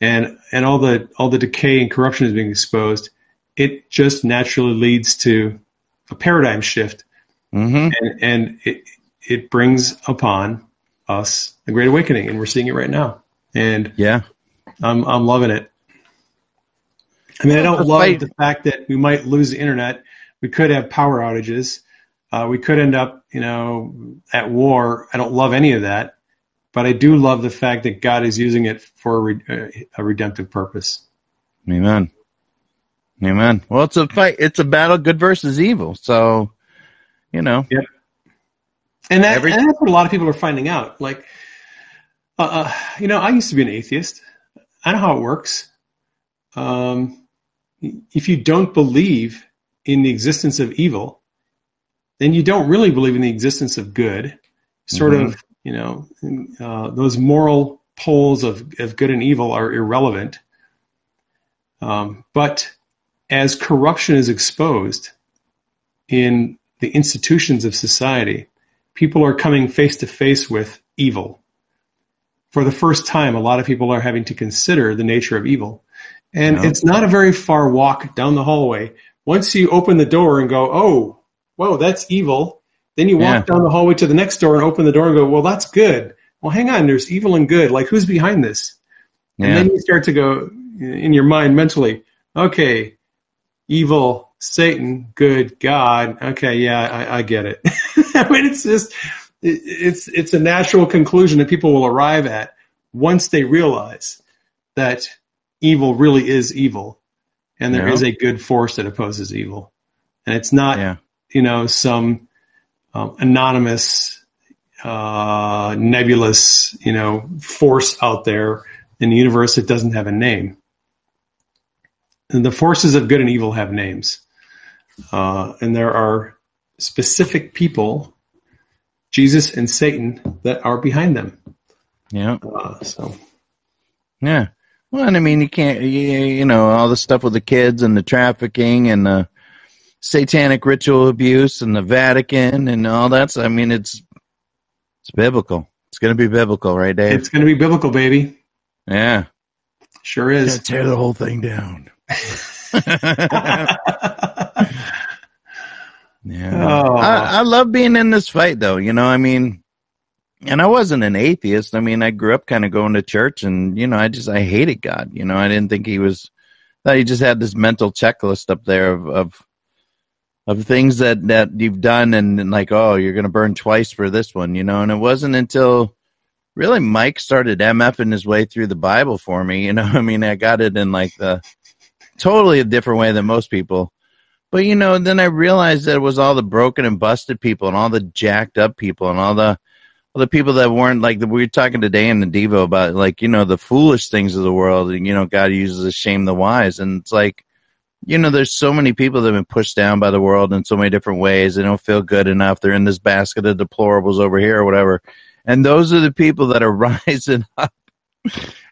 and and all the all the decay and corruption is being exposed. It just naturally leads to a paradigm shift hmm and, and it it brings upon us a great awakening, and we're seeing it right now. And Yeah. I'm I'm loving it. I mean, I don't love fight- the fact that we might lose the internet. We could have power outages. Uh, we could end up, you know, at war. I don't love any of that, but I do love the fact that God is using it for a, re- uh, a redemptive purpose. Amen. Amen. Well, it's a fight. It's a battle, good versus evil. So, you know, And, that, Every- and that's what a lot of people are finding out. Like, uh, uh, you know, I used to be an atheist. I know how it works. Um, if you don't believe in the existence of evil, then you don't really believe in the existence of good. Sort Mhm. of, you know, uh, those moral poles of, of good and evil are irrelevant. Um, but as corruption is exposed in the institutions of society, people are coming face to face with evil. For the first time, a lot of people are having to consider the nature of evil. And Yeah. it's not a very far walk down the hallway. Once you open the door and go, oh, whoa, that's evil, then you walk Yeah. down the hallway to the next door and open the door and go, well, that's good. Well, hang on, there's evil and good. Like, who's behind this? And then you start to go in your mind mentally, okay, evil, Satan, good, God. Okay, yeah, I, I get it. <laughs> I mean, it's just it's it's a natural conclusion that people will arrive at once they realize that evil really is evil, and there Yeah. is a good force that opposes evil, and it's not yeah, you know some um, anonymous uh, nebulous you know force out there in the universe that doesn't have a name. And the forces of good and evil have names. Uh, and there are specific people jesus and satan that are behind them yeah, uh, so yeah. Well, and I mean, you can't, you, you know, all the stuff with the kids and the trafficking and the satanic ritual abuse and the Vatican and all that. So, I mean, it's it's biblical. It's going to be biblical, right, Dave? it's going to be biblical baby yeah. sure is tear the whole thing down. <laughs> <laughs> <laughs> Yeah. Oh. I, I love being in this fight though, you know, I mean and I wasn't an atheist. I mean, I grew up kind of going to church and, you know, I just I hated God. You know, I didn't think he was that he just had this mental checklist up there of of of things that that you've done and, and like, oh, you're gonna burn twice for this one, you know, and it wasn't until really Mike started MFing his way through the Bible for me, you know. <laughs> I mean, I got it in like the totally a different way than most people. But you know, then I realized that it was all the broken and busted people and all the jacked up people and all the all the people that weren't like we were talking today in the Devo about like, you know, the foolish things of the world and you know, God uses to shame the wise. And it's like, you know, there's so many people that have been pushed down by the world in so many different ways. They don't feel good enough. They're in this basket of deplorables over here or whatever. And those are the people that are <laughs> rising up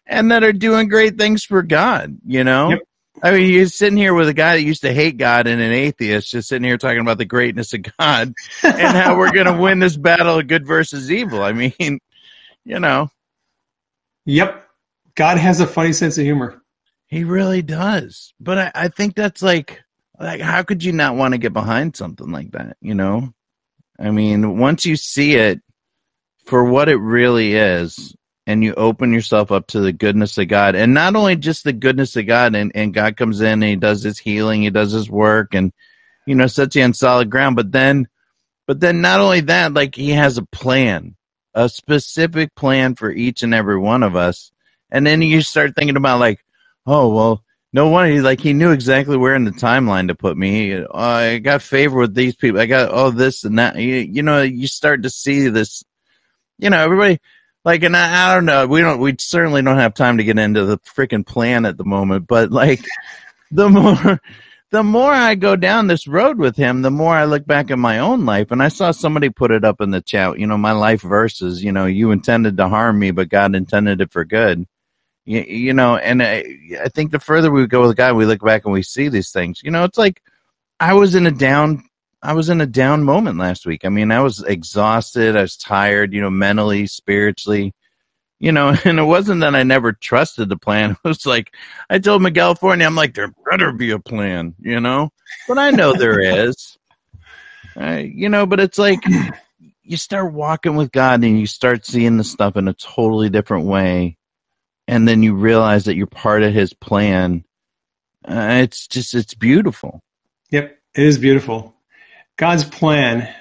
and that are doing great things for God, you know? Yep. I mean, you're sitting here with a guy that used to hate God and an atheist, just sitting here talking about the greatness of God and how we're going to win this battle of good versus evil. I mean, you know, yep god has a funny sense of humor he really does. But I, I think that's like, like, how could you not want to get behind something like that? You know, I mean, once you see it for what it really is, and you open yourself up to the goodness of God, and not only just the goodness of God, and, and God comes in and He does His healing, He does His work, and you know sets you on solid ground. But then, but then not only that, like He has a plan, a specific plan for each and every one of us, and then you start thinking about like, oh well, no wonder he like he knew exactly where in the timeline to put me. Uh, I got favor with these people. I got oh this and that. You, you know, you start to see this. You know, everybody like, and I, I don't know. We don't. We certainly don't have time to get into the freaking plan at the moment. But like, <laughs> the more the more I go down this road with him, the more I look back at my own life. And I saw somebody put it up in the chat, you know, my life verses, you know, you intended to harm me, but God intended it for good. You, you know, and I, I think the further we go with God, we look back and we see these things. You know, it's like I was in a down, I was in a down moment last week. I mean, I was exhausted. I was tired, you know, mentally, spiritually you know, <laughs> and it wasn't that I never trusted the plan. <laughs> It was like I told Miguel Forney, I'm like, there better be a plan, you know, but I know there <laughs> is, uh, you know, but it's like you start walking with God and you start seeing the stuff in a totally different way, and then you realize that you're part of His plan. Uh, it's just it's beautiful. Yep, it is beautiful. God's plan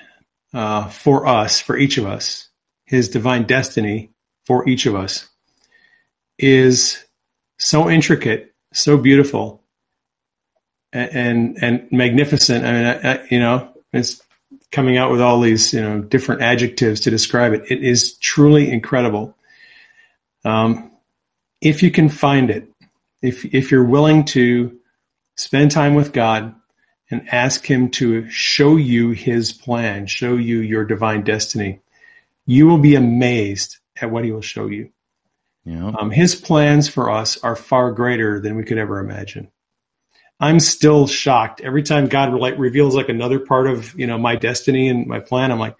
uh, for us, for each of us, His divine destiny for each of us is so intricate, so beautiful, and and, and magnificent. I mean, I, I, you know, it's coming out with all these you know different adjectives to describe it. It is truly incredible. Um, if you can find it, if if you're willing to spend time with God and ask Him to show you His plan, show you your divine destiny, you will be amazed at what he will show you. Yeah. Um, his plans for us are far greater than we could ever imagine. I'm still shocked every time God like reveals like another part of you know my destiny and my plan. I'm like,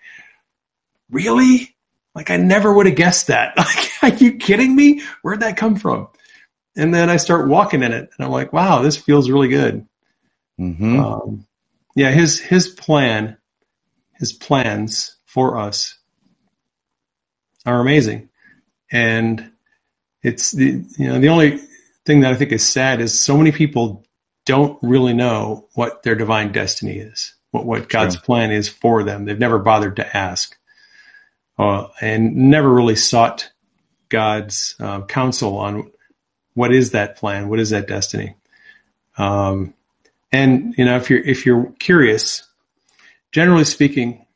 really? Like I never would have guessed that. <laughs> Like, are you kidding me? Where'd that come from? And then I start walking in it, and I'm like, wow, this feels really good. Mm-hmm. Um, yeah, his his plan, his plans for us are amazing. And it's the you know the only thing that I think is sad is so many people don't really know what their divine destiny is, what what God's True. plan is for them. They've never bothered to ask, uh, and never really sought God's uh, counsel on what is that plan, what is that destiny. Um, and you know, if you're if you're curious, generally speaking,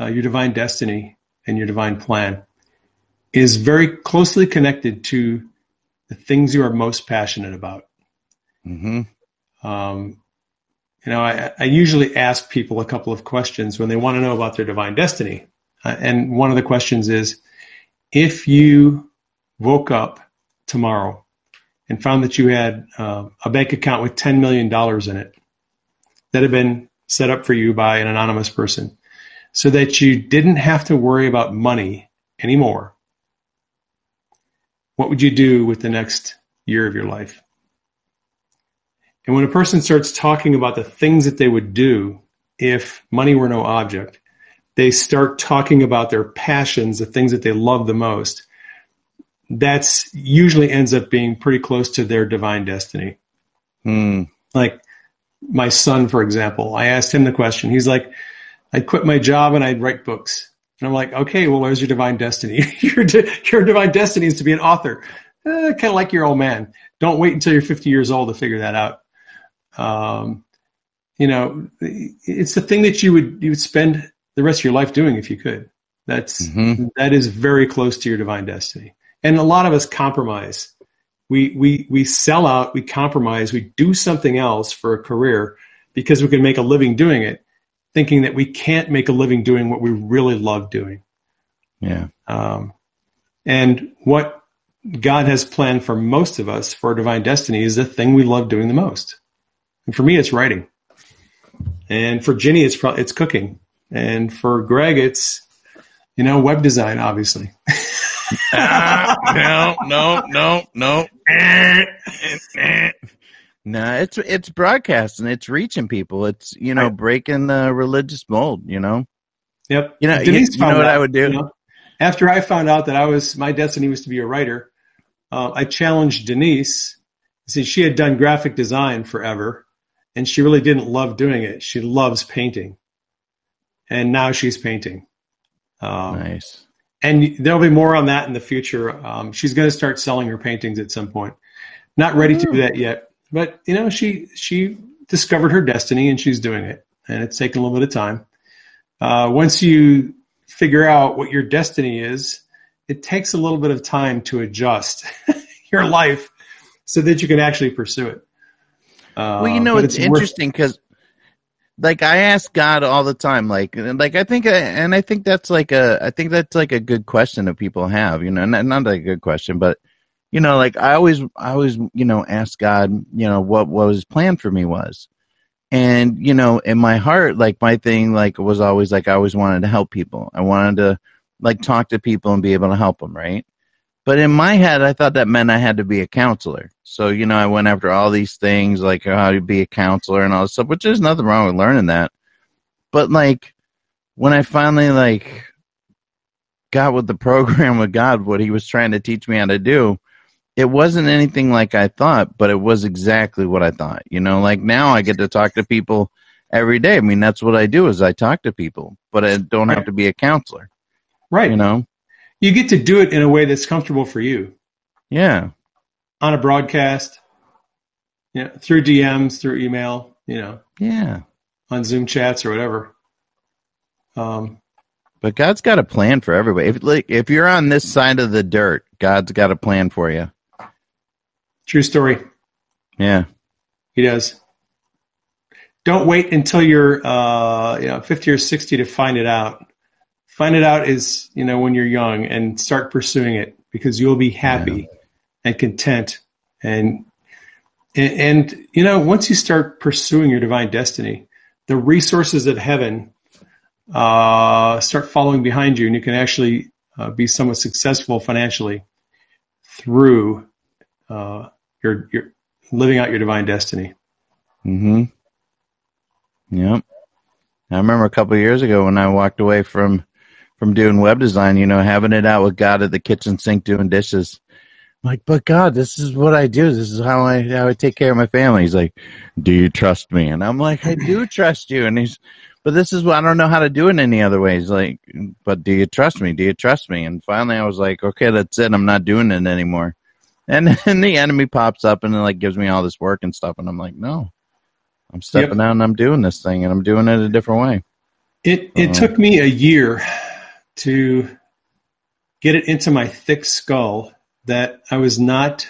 uh, your divine destiny and your divine plan is very closely connected to the things you are most passionate about. Mm-hmm. Um, you know, I, I, usually ask people a couple of questions when they want to know about their divine destiny. Uh, and one of the questions is if you woke up tomorrow and found that you had uh, a bank account with $10 million in it that had been set up for you by an anonymous person so that you didn't have to worry about money anymore what would you do with the next year of your life? And when a person starts talking about the things that they would do if money were no object, they start talking about their passions, the things that they love the most. That's usually ends up being pretty close to their divine destiny. Mm. Like my son, for example, I asked him the question. He's like, I'd quit my job and I'd write books. And I'm like, okay, well, where's your divine destiny? <laughs> your, your divine destiny is to be an author. Eh, kind of like your old man. Don't wait until you're 50 years old to figure that out. Um, you know, it's the thing that you would you would spend the rest of your life doing if you could. That's mm-hmm. that is very close to your divine destiny. And a lot of us compromise. We we we sell out. We compromise. We do something else for a career because we can make a living doing it thinking that we can't make a living doing what we really love doing. Yeah. Um, and what God has planned for most of us for our divine destiny is the thing we love doing the most. And for me, it's writing. And for Ginny, it's probably it's cooking. And for Greg, it's you know web design, obviously. <laughs> <laughs> no, no, no, no. No, it's it's broadcasting. It's reaching people. It's you know right. breaking the religious mold. You know. Yep. You know. Denise you, you know what out, I would do. You know, after I found out that I was my destiny was to be a writer, uh, I challenged Denise. See, she had done graphic design forever, and she really didn't love doing it. She loves painting, and now she's painting. Um, nice. And there'll be more on that in the future. Um, she's going to start selling her paintings at some point. Not ready to do that yet, but you know, she she discovered her destiny and she's doing it, and it's taken a little bit of time. Uh, once you figure out what your destiny is, it takes a little bit of time to adjust <laughs> your life so that you can actually pursue it. Uh, well, you know, but it's, interesting because, like, I ask God all the time, like, like I think, and I think that's like a, I think that's like a good question that people have. You know, not not a good question, but you know, like I always, I always, you know, ask God, you know, what what His plan for me was, and you know, in my heart, like my thing, like was always like I always wanted to help people. I wanted to like talk to people and be able to help them, right? But in my head, I thought that meant I had to be a counselor. So, you know, I went after all these things, like how to be a counselor and all this stuff, which there's nothing wrong with learning that. But like when I finally like got with the <laughs> program with God, what he was trying to teach me how to do, it wasn't anything like I thought, but it was exactly what I thought. You know, like now I get to talk to people every day. I mean, that's what I do is I talk to people, but I don't have to be a counselor, right. you know? You get to do it in a way that's comfortable for you Yeah. on a broadcast, you know, through DMs, through email, you know, Yeah. on Zoom chats or whatever. Um, But God's got a plan for everybody. If like if you're on this side of the dirt, God's got a plan for you. true story. Yeah. He does. Don't wait until you're, uh, you know, 50 or 60 to find it out. Find it out is, you know, when you're young and start pursuing it because you'll be happy and content. And, and, and, you know, once you start pursuing your divine destiny, the resources of heaven uh, start following behind you and you can actually uh, be somewhat successful financially through uh, your, your living out your divine destiny. Mm-hmm. Yep. I remember a couple of years ago when I walked away from from doing web design, you know, having it out with God at the kitchen sink doing dishes. I'm like, but God, this is what I do. This is how I how I take care of my family. He's like, Do you trust me? And I'm like, I do trust you. And he's but this is what I don't know how to do it any other ways. Like, but do you trust me? Do you trust me? And finally I was like, Okay, that's it. I'm not doing it anymore. And <laughs> then the enemy pops up and like gives me all this work and stuff. And I'm like, no, I'm stepping out and I'm doing this thing and I'm doing it a different way. It it Uh-huh. took me a year to get it into my thick skull that I was not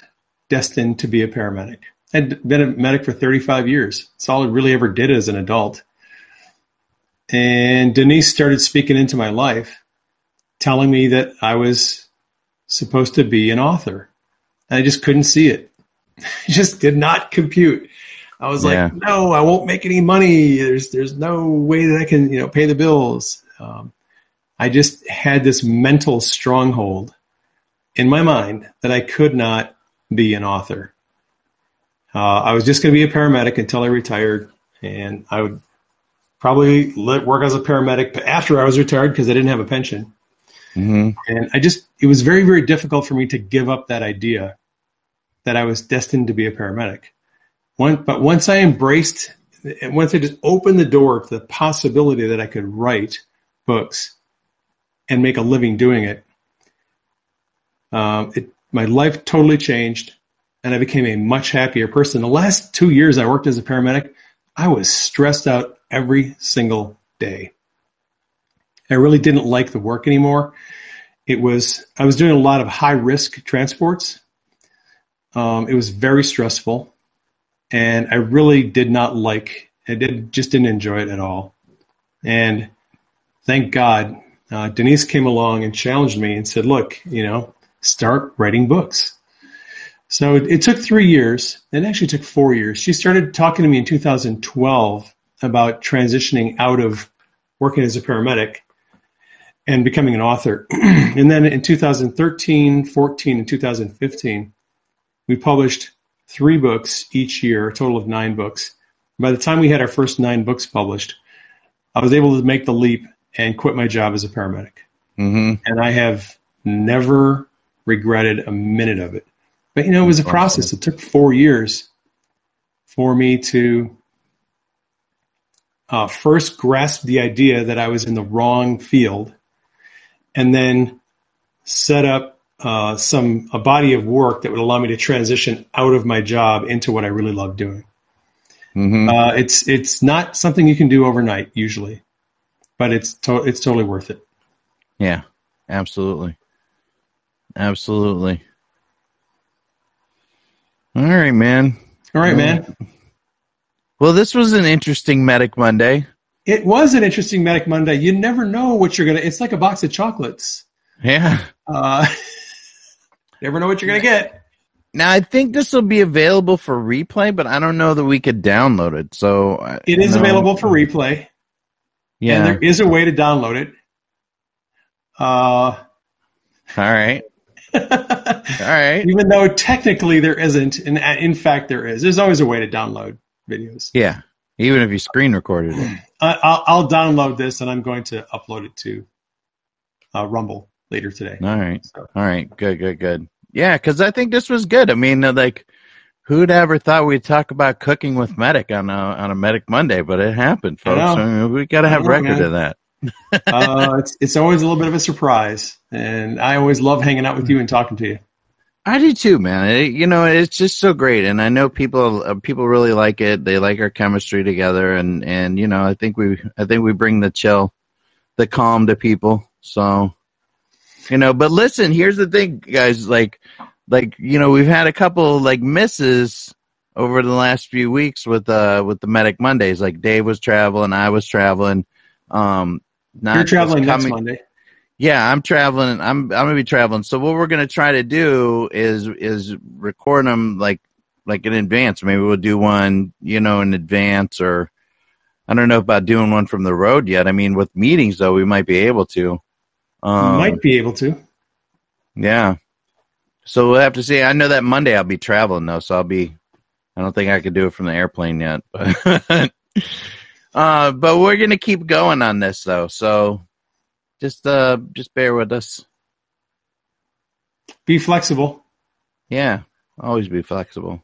destined to be a paramedic. I'd been a medic for 35 years. It's all I really ever did as an adult. And Denise started speaking into my life, telling me that I was supposed to be an author. And I just couldn't see it. It <laughs> just did not compute. I was Yeah. like, no, I won't make any money. There's there's no way that I can you know pay the bills. Um, I just had this mental stronghold in my mind that I could not be an author. Uh, I was just going to be a paramedic until I retired, and I would probably let, work as a paramedic after I was retired because I didn't have a pension. hmm And I just, it was very, very difficult for me to give up that idea that I was destined to be a paramedic. One, but once I embraced, once I just opened the door to the possibility that I could write books and make a living doing it, um, it my life totally changed, and I became a much happier person. The last two years I worked as a paramedic, I was stressed out every single day. I really didn't like the work anymore it was i was doing a lot of high risk transports um, it was very stressful and i really did not like i did just didn't enjoy it at all and thank god uh, denise came along and challenged me and said look you know start writing books so it, it took three years it actually took four years she started talking to me in 2012 about transitioning out of working as a paramedic and becoming an author. <clears throat> and then in 2013, 14, and 2015, we published three books each year, a total of nine books. By the time we had our first nine books published, I was able to make the leap and quit my job as a paramedic. hmm And I have never regretted a minute of it. But you know, it was a process. It took four years for me to uh, first grasp the idea that I was in the wrong field and then set up uh, some a body of work that would allow me to transition out of my job into what I really love doing. hmm Uh, it's it's not something you can do overnight usually, but it's to- it's totally worth it. Yeah, absolutely. Absolutely. All right, man. All right, man. Well, this was an interesting Medic Monday. It was an interesting Medic Monday. You never know what you're gonna. It's like a box of chocolates. Yeah. Uh, <laughs> never know what you're gonna get. Now I think this will be available for replay, but I don't know that we could download it. So It is available for replay, and Yeah. there is a way to download it. Uh, All right. <laughs> All right. even though technically there isn't, and in fact there is. There's always a way to download videos. Yeah. Even if you screen recorded it. <clears throat> I, I'll, I'll download this, and I'm going to upload it to uh, Rumble later today. All right. So, All right. Good. Good. Good. Yeah, because I think this was good. I mean, uh, like, who'd ever thought we'd talk about cooking with Medic on a on a Medic Monday? But it happened, folks. I mean, we got to have know, record man. of that. <laughs> uh, it's it's always a little bit of a surprise, and I always love hanging out with you and talking to you. I do too, man. It, you know, it's just so great, and I know people uh, people really like it. They like our chemistry together, and and you know, I think we I think we bring the chill, the calm to people. So, you know, but listen, here's the thing, guys. Like, like you know, we've had a couple like misses over the last few weeks with uh with the medic Mondays. Like Dave was traveling, I was traveling. Um, not You're traveling next Monday. yeah, I'm traveling. I'm I'm gonna be traveling. So what we're gonna try to do is is record them like like in advance. Maybe we'll do one, you know, in advance, or I don't know about doing one from the road yet. I mean, with meetings though, we might be able to. Um, Might be able to. yeah. So we'll have to see. I know that Monday I'll be traveling though, so I'll be. I don't think I could do it from the airplane yet, <laughs> but uh, but we're gonna keep going on this though. So just uh, just bear with us. Be flexible, Yeah, always be flexible.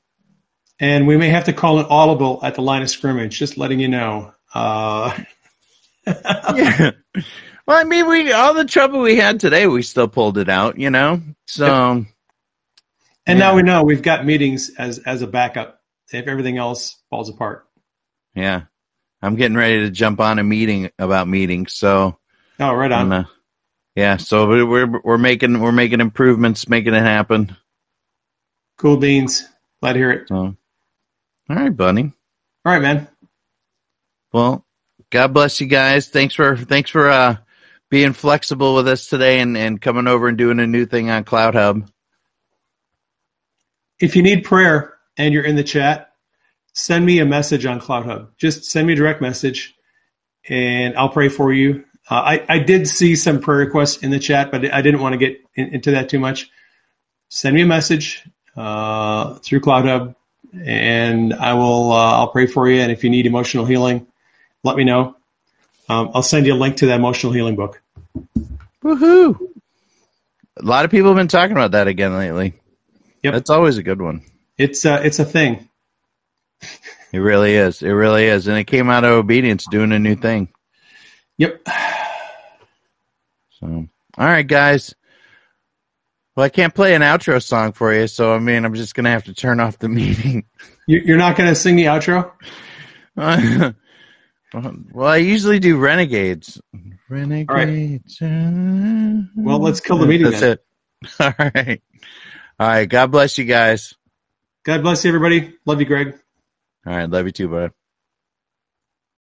and we may have to call an audible at the line of scrimmage. Just letting you know. Uh, yeah. <laughs> Well, I mean, we all the trouble we had today, we still pulled it out, you know. So and now we know we've got meetings as as a backup if everything else falls apart. yeah, I'm getting ready to jump on a meeting about meetings. So Oh, right on. Uh, yeah, so we- we're we're making we're making improvements, making it happen. Cool beans. Glad to hear it. So, all right, buddy. All right, man. Well, God bless you guys. Thanks for thanks for uh being flexible with us today and and coming over and doing a new thing on CloutHub. If you need prayer and you're in the chat, send me a message on CloutHub. Just send me a direct message, and I'll pray for you. Uh, I I did see some prayer requests in the chat, but I didn't want to get in, into that too much. Send me a message uh, through CloutHub, and I will. Uh, I'll pray for you. And if you need emotional healing, let me know. Um, I'll send you a link to that emotional healing book. Woohoo! A lot of people have been talking about that again lately. Yep. That's always a good one. It's uh, it's a thing. <laughs> It really is. It really is. And it came out of obedience doing a new thing. Yep. So, all right, guys. Well, I can't play an outro song for you, so I mean, I'm just gonna have to turn off the <laughs> meeting. You- You're not going to sing the outro? <laughs> well, I usually do renegades. Renegades. Well, let's kill the meeting That's then. it. All right. All right. God bless you guys. God bless you, everybody. Love you, Greg. All right. Love you too, bud.